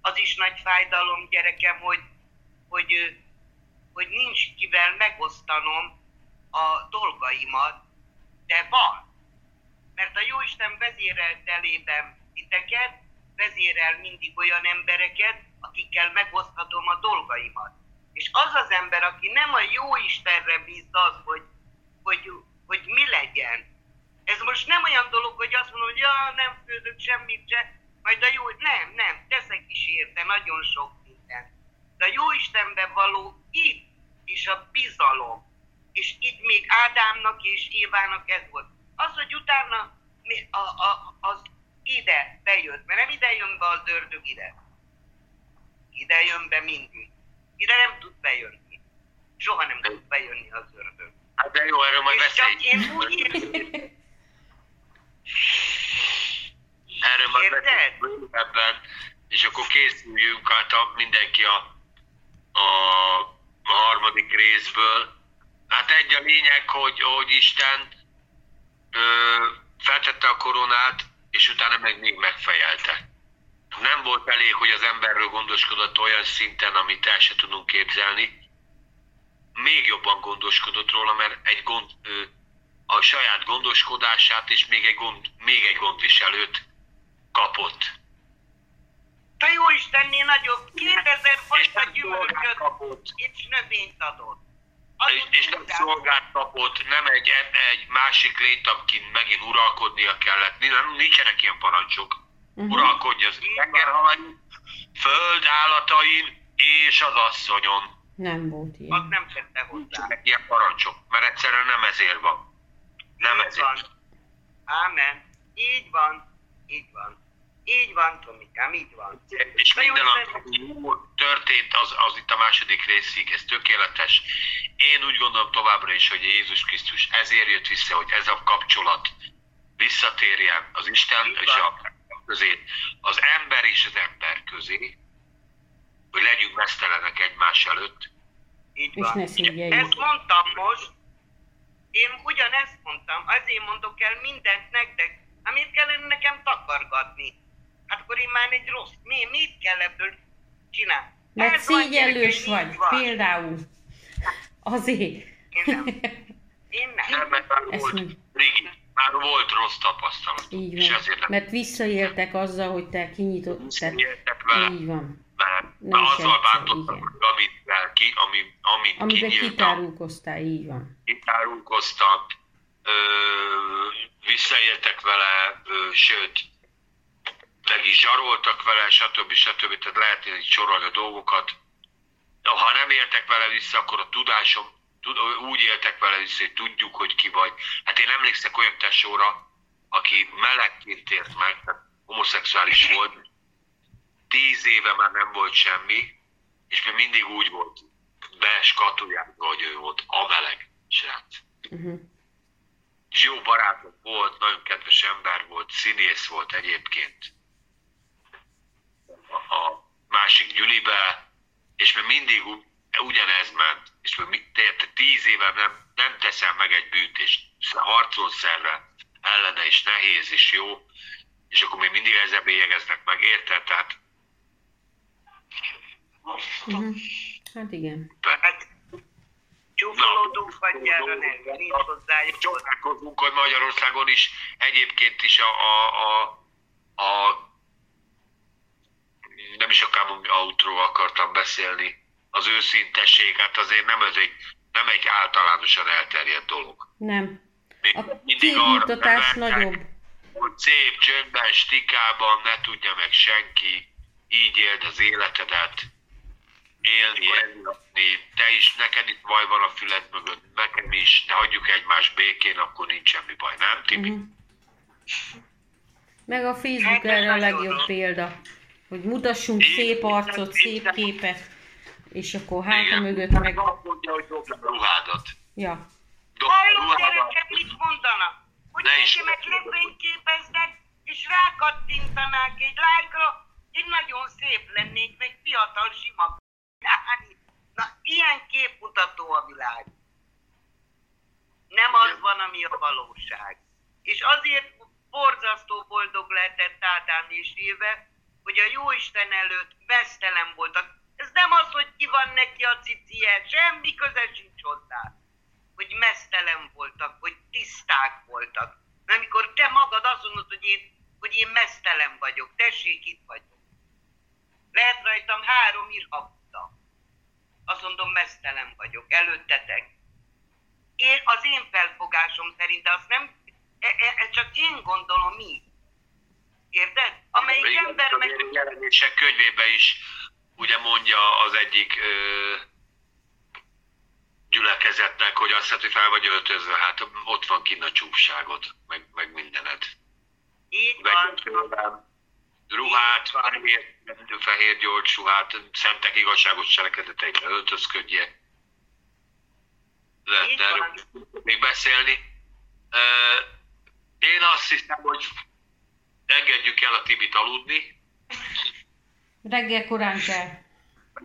Az is nagy fájdalom, gyerekem, hogy, hogy, hogy nincs kivel megosztanom a dolgaimat, de van. Mert a Jóisten vezérelt elében titeket, vezérel mindig olyan embereket, akikkel megoszthatom a dolgaimat. És az az ember, aki nem a jó Istenre bízza az, hogy, hogy, hogy mi legyen. Ez most nem olyan dolog, hogy azt mondom, hogy ja, nem főzök semmit se, majd a jó, nem, nem, teszek is érte nagyon sok minden. De a jó Istenben való itt is a bizalom. És itt még Ádámnak és Évának ez volt. Az, hogy utána a, a, az ide bejött, mert nem ide jön be az ördög ide. Ide jön be mindig. Ide nem tud bejönni. Soha nem tud bejönni az ördög. Hát de jó, erről majd És csak beszéljünk. én úgy érzem, Erről majd beszéljünk bővebben, és akkor készüljünk hát a, mindenki a, a, a harmadik részből. Hát egy a lényeg, hogy, hogy Isten ö, feltette a koronát, és utána meg még megfejelte. Nem volt elég, hogy az emberről gondoskodott olyan szinten, amit el se tudunk képzelni. Még jobban gondoskodott róla, mert egy gond, ö, a saját gondoskodását és még egy, gond, még egy gondviselőt kapott. a jó Istennél nagyobb 2000 És fajta gyümölcsöt és növényt adott. És, és nem szolgát kapott, nem egy, egy másik akin megint uralkodnia kellett. Nincsenek ilyen parancsok. Mhm. Uralkodj az tengerhalain, föld állatain és az asszonyon. Nem volt Az ilyen. nem tette hozzá. Nincsenek ilyen parancsok, mert egyszerűen nem ezért van. Nem Így ezért. van. Ámen. Így van. Így van. Így van, Tomikám, így van. És minden, de- ami történt, az, az itt a második részig, ez tökéletes. Én úgy gondolom továbbra is, hogy Jézus Krisztus ezért jött vissza, hogy ez a kapcsolat visszatérjen az Isten Így és van. a közé, az ember és az ember közé, hogy legyünk mesztelenek egymás előtt. Így És van. ne szégyeljük. Ezt mondtam most. Én ugyanezt mondtam. Azért mondok el mindent nektek. Miért kellene nekem takargatni? Hát akkor én már egy rossz. Mi, mit kell ebből csinálni? Mert Ez van, szégyellős vagy, van. például. Azért. Én nem. Én Nem, nem. mert már volt, régi, már volt rossz tapasztalat. Így És van. ezért nem Mert visszaéltek azzal, hogy te kinyitott. Értek vele. így van. mert Nem is azzal hogy amit, ki, ami, amit Amiben kinyíltam, kitárulkoztál, így van. kitárulkoztak, ö, visszaéltek vele, ö, sőt, meg is zsaroltak vele, stb. stb. Tehát lehet így sorolni a dolgokat. Ha nem értek vele vissza, akkor a tudásom, tud, úgy éltek vele vissza, hogy tudjuk, hogy ki vagy. Hát én emlékszek olyan tesóra, aki melegként ért meg, tehát homoszexuális volt, tíz éve már nem volt semmi, és még mindig úgy volt beskatujázva, hogy ő volt a meleg srác. Uh-huh. És jó barátok volt, nagyon kedves ember volt, színész volt egyébként. A, másik gyülibe, és még mindig ugyanez ment. És még mi- te- te tíz éve nem, nem teszel meg egy bűnt, és harcolsz erre ellene, és nehéz, és jó, és akkor még mindig ezzel bélyegeznek meg, érted? Tehát Uh-huh. Hát igen. Hát csúfolódunk vagy erre nem, nincs hogy Magyarországon is egyébként is a, a, a, a nem is akár autóról akartam beszélni, az őszintesség, hát azért nem, ez egy, nem egy általánosan elterjedt dolog. Nem. Még A mindig arra nagyobb. hogy szép, csöndben, stikában ne tudja meg senki, így éld az életedet, élni, elni, te is, neked itt baj van a füled mögött, nekem is, ne hagyjuk egymást békén, akkor nincs semmi baj, nem Tibi? Uh-huh. Meg a Facebook Hát, erre a legjobb példa, hogy mutassunk szép arcot, szép képet, és akkor háta mögött meg... Azt mondja, hogy dobd a ruhádat. Ja, ruhádat. gyerekek, mit mondanak? Hogy meg lépvényképeznek, és rákattintanák egy lájkra, én nagyon szép lennék, meg fiatal, sima. Na, ilyen képmutató a világ. Nem az van, ami a valóság. És azért borzasztó boldog lehetett Ádám és Éve, hogy a Jóisten előtt mesztelen voltak. Ez nem az, hogy ki van neki a cicie, semmi köze sincs hozzá. Hogy mesztelen voltak, hogy tiszták voltak. Mert amikor te magad azt hogy én, hogy én mesztelen vagyok, tessék, itt vagyok. Lehet rajtam három irhabta. Azt mondom, mesztelen vagyok, előttetek. Én, az én felfogásom szerint, de azt nem, e, e, e, csak én gondolom így. Érted? Amelyik Igen, ember meg... jelenések könyvében is ugye mondja az egyik ö, gyülekezetnek, hogy azt hogy fel vagy öltözve, hát ott van kinn a csúfságot, meg, meg mindened. Így van. Tőlem ruhát, fehér, fehér gyolcs ruhát, szentek igazságos cselekedeteibe öltözködje. Lehetne erről még beszélni. Én azt hiszem, hogy engedjük el a Tibit aludni. reggel korán kell.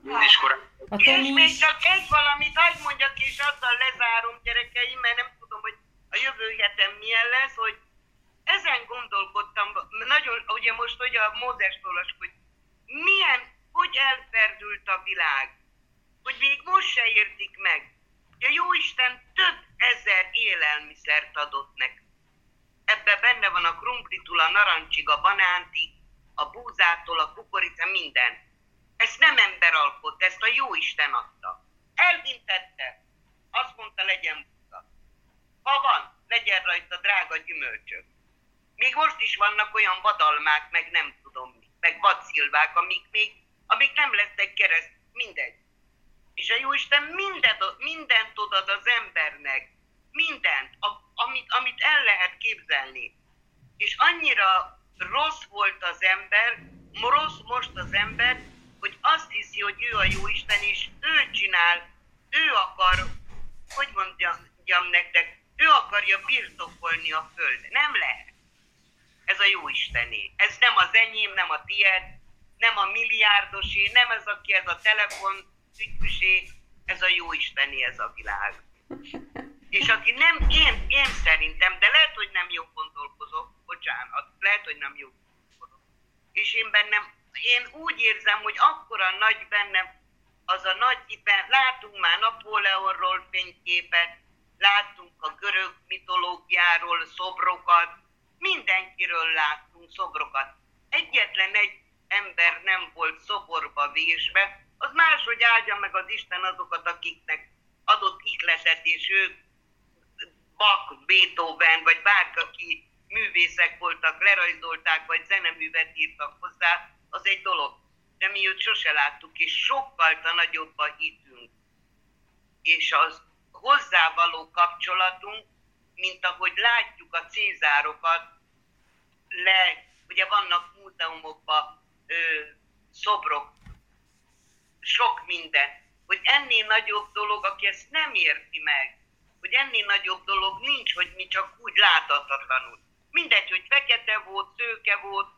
Én is korán A És még csak egy valamit hagyd mondjak, és azzal lezárom gyerekeim, mert nem tudom, hogy a jövő héten milyen lesz, hogy ezen gondolkodtam, nagyon, ugye most, hogy a Mózes olvas, hogy milyen, hogy elferdült a világ, hogy még most se értik meg, hogy a Jóisten több ezer élelmiszert adott nekünk. Ebben benne van a krumplitól, a narancsig, a banántig, a búzától, a kukorica, minden. Ezt nem ember alkot, ezt a jó Isten adta. Elvintette. Azt mondta, legyen búza. Ha van, legyen rajta drága gyümölcsök. Még most is vannak olyan vadalmák, meg nem tudom mi, meg vadszilvák, amik még, amik nem lesznek kereszt, mindegy. És a Jóisten mindent, mindent odad az embernek. Mindent, a, amit, amit el lehet képzelni. És annyira rossz volt az ember, rossz most az ember, hogy azt hiszi, hogy ő a Jóisten, és ő csinál, ő akar, hogy mondjam nektek, ő akarja birtokolni a földet. Nem lehet. Ez a Jóistené. Ez nem az enyém, nem a tied, nem a milliárdosé, nem ez, aki ez a telefon tükküsé, ez a Jóistené, ez a világ. És aki nem, én, én szerintem, de lehet, hogy nem jó gondolkozok, bocsánat, lehet, hogy nem jó gondolkozok. És én bennem, én úgy érzem, hogy akkora nagy bennem az a nagy, ben, látunk már Napóleonról fényképet, láttunk a görög mitológiáról szobrokat, mindenkiről láttunk szobrokat. Egyetlen egy ember nem volt szoborba vésve, az máshogy áldja meg az Isten azokat, akiknek adott ihletet, és ők Bach, Beethoven, vagy bárki, aki művészek voltak, lerajzolták, vagy zeneművet írtak hozzá, az egy dolog. De mi őt sose láttuk, és sokkal nagyobb a hitünk. És az hozzávaló kapcsolatunk, mint ahogy látjuk a cézárokat, le, ugye vannak múzeumokban ö, szobrok, sok minden, hogy ennél nagyobb dolog, aki ezt nem érti meg, hogy ennél nagyobb dolog nincs, hogy mi csak úgy láthatatlanul. Mindegy, hogy fekete volt, szőke volt,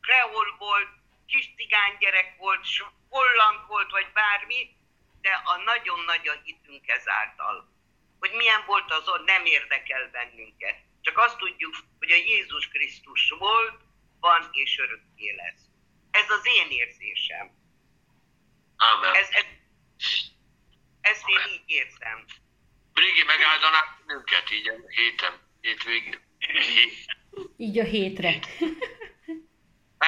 kreol volt, kis cigány gyerek volt, holland volt, vagy bármi, de a nagyon nagy a hitünk ezáltal. Hogy milyen volt az, nem érdekel bennünket. Csak azt tudjuk, hogy a Jézus Krisztus volt, van és örökké lesz. Ez az én érzésem. Ámen. Ez, ez, ezt én így érzem. Brigi megáldaná minket így a héten, hétvégén. Hét, így a hétre.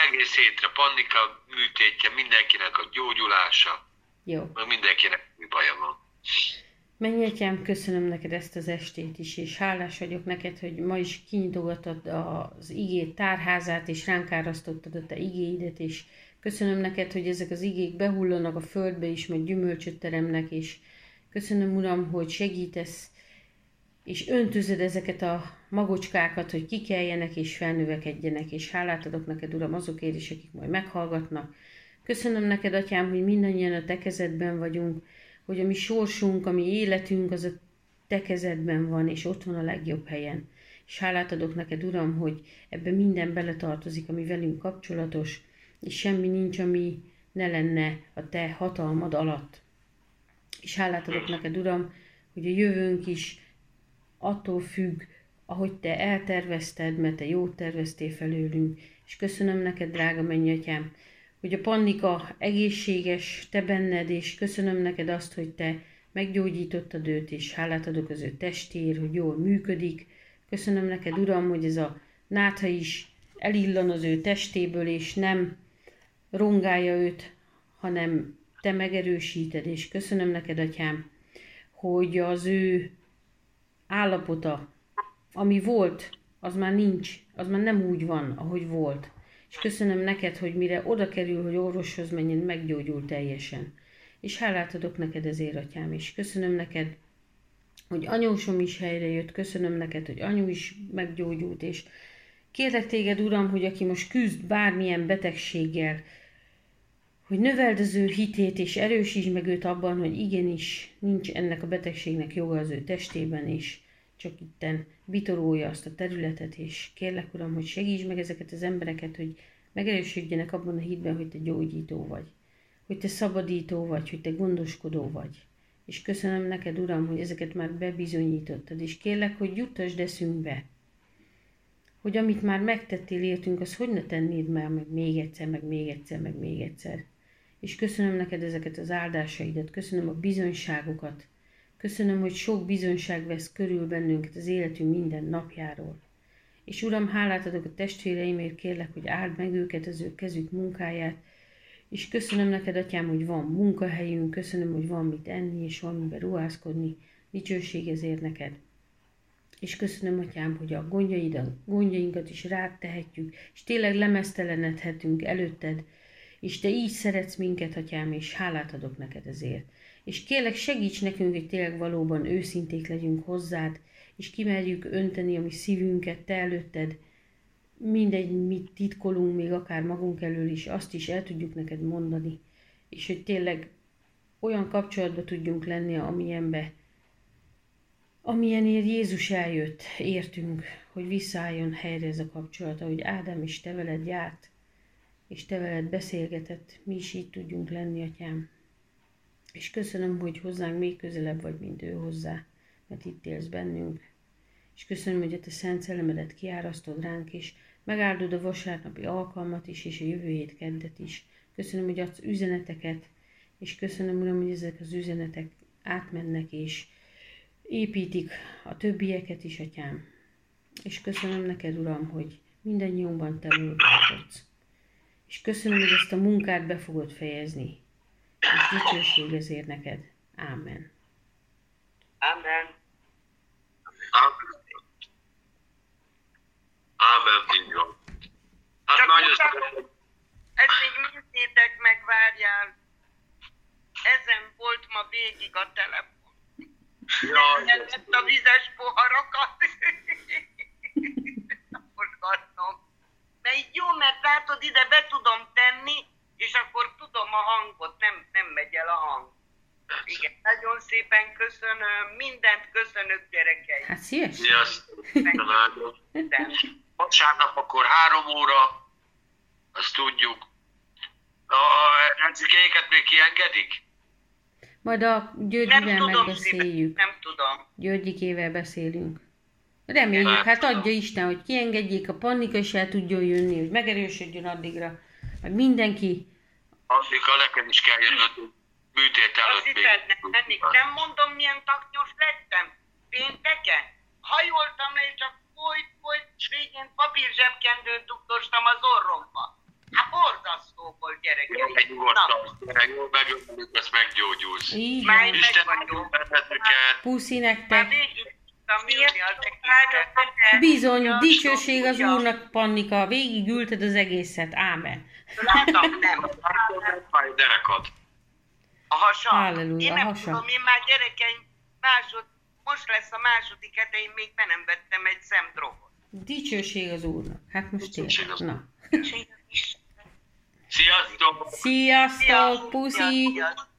egész hétre Pannika műtétje, mindenkinek a gyógyulása, Jó. meg mindenkinek mi baja van. Mennyi atyám, köszönöm neked ezt az estét is, és hálás vagyok neked, hogy ma is kinyitogattad az igét tárházát, és ránk árasztottad a te igéidet, és köszönöm neked, hogy ezek az igék behullanak a földbe is, meg gyümölcsöt teremnek, és köszönöm, Uram, hogy segítesz, és öntözöd ezeket a magocskákat, hogy kikeljenek és felnövekedjenek, és hálát adok neked, Uram, azokért is, akik majd meghallgatnak. Köszönöm neked, Atyám, hogy mindannyian a te kezedben vagyunk, hogy a mi sorsunk, a mi életünk az a te kezedben van, és ott van a legjobb helyen. És hálát adok neked, Uram, hogy ebbe minden beletartozik, ami velünk kapcsolatos, és semmi nincs, ami ne lenne a te hatalmad alatt. És hálát adok neked, Uram, hogy a jövőnk is attól függ, ahogy te eltervezted, mert te jót terveztél felőlünk. És köszönöm neked, drága mennyatyám, hogy a Pannika egészséges, te benned, és köszönöm neked azt, hogy te meggyógyítottad őt, és hálát adok az ő testér, hogy jól működik. Köszönöm neked, Uram, hogy ez a nátha is elillan az ő testéből, és nem rongálja őt, hanem te megerősíted, és köszönöm neked, Atyám, hogy az ő állapota, ami volt, az már nincs, az már nem úgy van, ahogy volt. És köszönöm neked, hogy mire oda kerül, hogy orvoshoz menjen, meggyógyul teljesen. És hálát adok neked ezért, atyám, és köszönöm neked, hogy anyósom is helyre jött, köszönöm neked, hogy anyu is meggyógyult, és kérlek téged, Uram, hogy aki most küzd bármilyen betegséggel, hogy növeld az ő hitét, és erősítsd meg őt abban, hogy igenis nincs ennek a betegségnek joga az ő testében, és csak itten bitorolja azt a területet, és kérlek, Uram, hogy segíts meg ezeket az embereket, hogy megerősödjenek abban a hitben, hogy te gyógyító vagy, hogy te szabadító vagy, hogy te gondoskodó vagy. És köszönöm neked, Uram, hogy ezeket már bebizonyítottad, és kérlek, hogy juttasd eszünkbe, hogy amit már megtettél értünk, az hogy ne tennéd már meg még egyszer, meg még egyszer, meg még egyszer. És köszönöm neked ezeket az áldásaidat, köszönöm a bizonyságokat, Köszönöm, hogy sok bizonyság vesz körül bennünket az életünk minden napjáról. És Uram, hálát adok a testvéreimért, kérlek, hogy áld meg őket, az ő kezük munkáját, és köszönöm neked, Atyám, hogy van munkahelyünk, köszönöm, hogy van mit enni, és van miben ruházkodni, dicsőség ezért neked. És köszönöm, Atyám, hogy a gondjaidat, gondjainkat is rád tehetjük, és tényleg lemeztelenedhetünk előtted, és Te így szeretsz minket, Atyám, és hálát adok neked ezért. És kérlek segíts nekünk, hogy tényleg valóban őszinték legyünk hozzád, és kimerjük önteni a mi szívünket te előtted, mindegy, mit titkolunk, még akár magunk elől is, azt is el tudjuk neked mondani, és hogy tényleg olyan kapcsolatba tudjunk lenni, amilyenbe, amilyenért Jézus eljött, értünk, hogy visszaálljon helyre ez a kapcsolat, ahogy Ádám is te veled járt, és te veled beszélgetett, mi is így tudjunk lenni, atyám. És köszönöm, hogy hozzánk még közelebb vagy, mint ő hozzá, mert itt élsz bennünk. És köszönöm, hogy a te szent szellemedet kiárasztod ránk, és megáldod a vasárnapi alkalmat is, és a jövő hét keddet is. Köszönöm, hogy adsz üzeneteket, és köszönöm, Uram, hogy ezek az üzenetek átmennek, és építik a többieket is, Atyám. És köszönöm neked, Uram, hogy mindannyiunkban te munkálkodsz. És köszönöm, hogy ezt a munkát be fogod fejezni, és dicsőség ezért neked. Ámen. Amen. Ámen, így van. Hát Csak nagy utána- Ezt még nézzétek meg, várjál. Ezen volt ma végig a telefon. Jaj, Lett a vizes poharakat. [LAUGHS] Mert így jó, mert látod, ide be tudom tenni, és akkor tudom a hangot, nem, nem megy el a hang. Igen, nagyon szépen köszönöm, mindent köszönök gyerekeim. Hát? Sziasztok! Mindent. Vasárnap akkor három óra, azt tudjuk. A rendszeréket még kiengedik? Majd a Nem Györgyivel tudom, megbeszéljük. nem tudom. Györgyikével beszélünk. Reméljük, hát adja Isten, hogy kiengedjék, a pannika is el tudjon jönni, hogy megerősödjön addigra. Meg mindenki. Addig a nekem is kell jönnöd műtét előtt nem, menni. nem mondom, milyen taknyos lettem. Pénteken hajoltam le, és csak folyt, folyt, és végén papírzsebkendőt dugdostam az orromba. Hát borzasztó volt gyerekeim. megy nyugodtan, jól megöljük, ezt meggyógyulsz. Már van. Isten meg benneteket. Puszi Már nektek. végig Bizony, dicsőség az Úrnak, Pannika. Végig ülted az egészet. Ámen. Látom, nem. Fáj derekad. A hasam. Halleluja, Én a nem hasam. tudom, én már gyerekeim másod most lesz a második hete, én még be nem vettem egy szemdrogot. Dicsőség az Úrnak. Hát most tényleg. Na. Sziasztok! Sziasztok! Sziasztok, puszi! Sziasztok!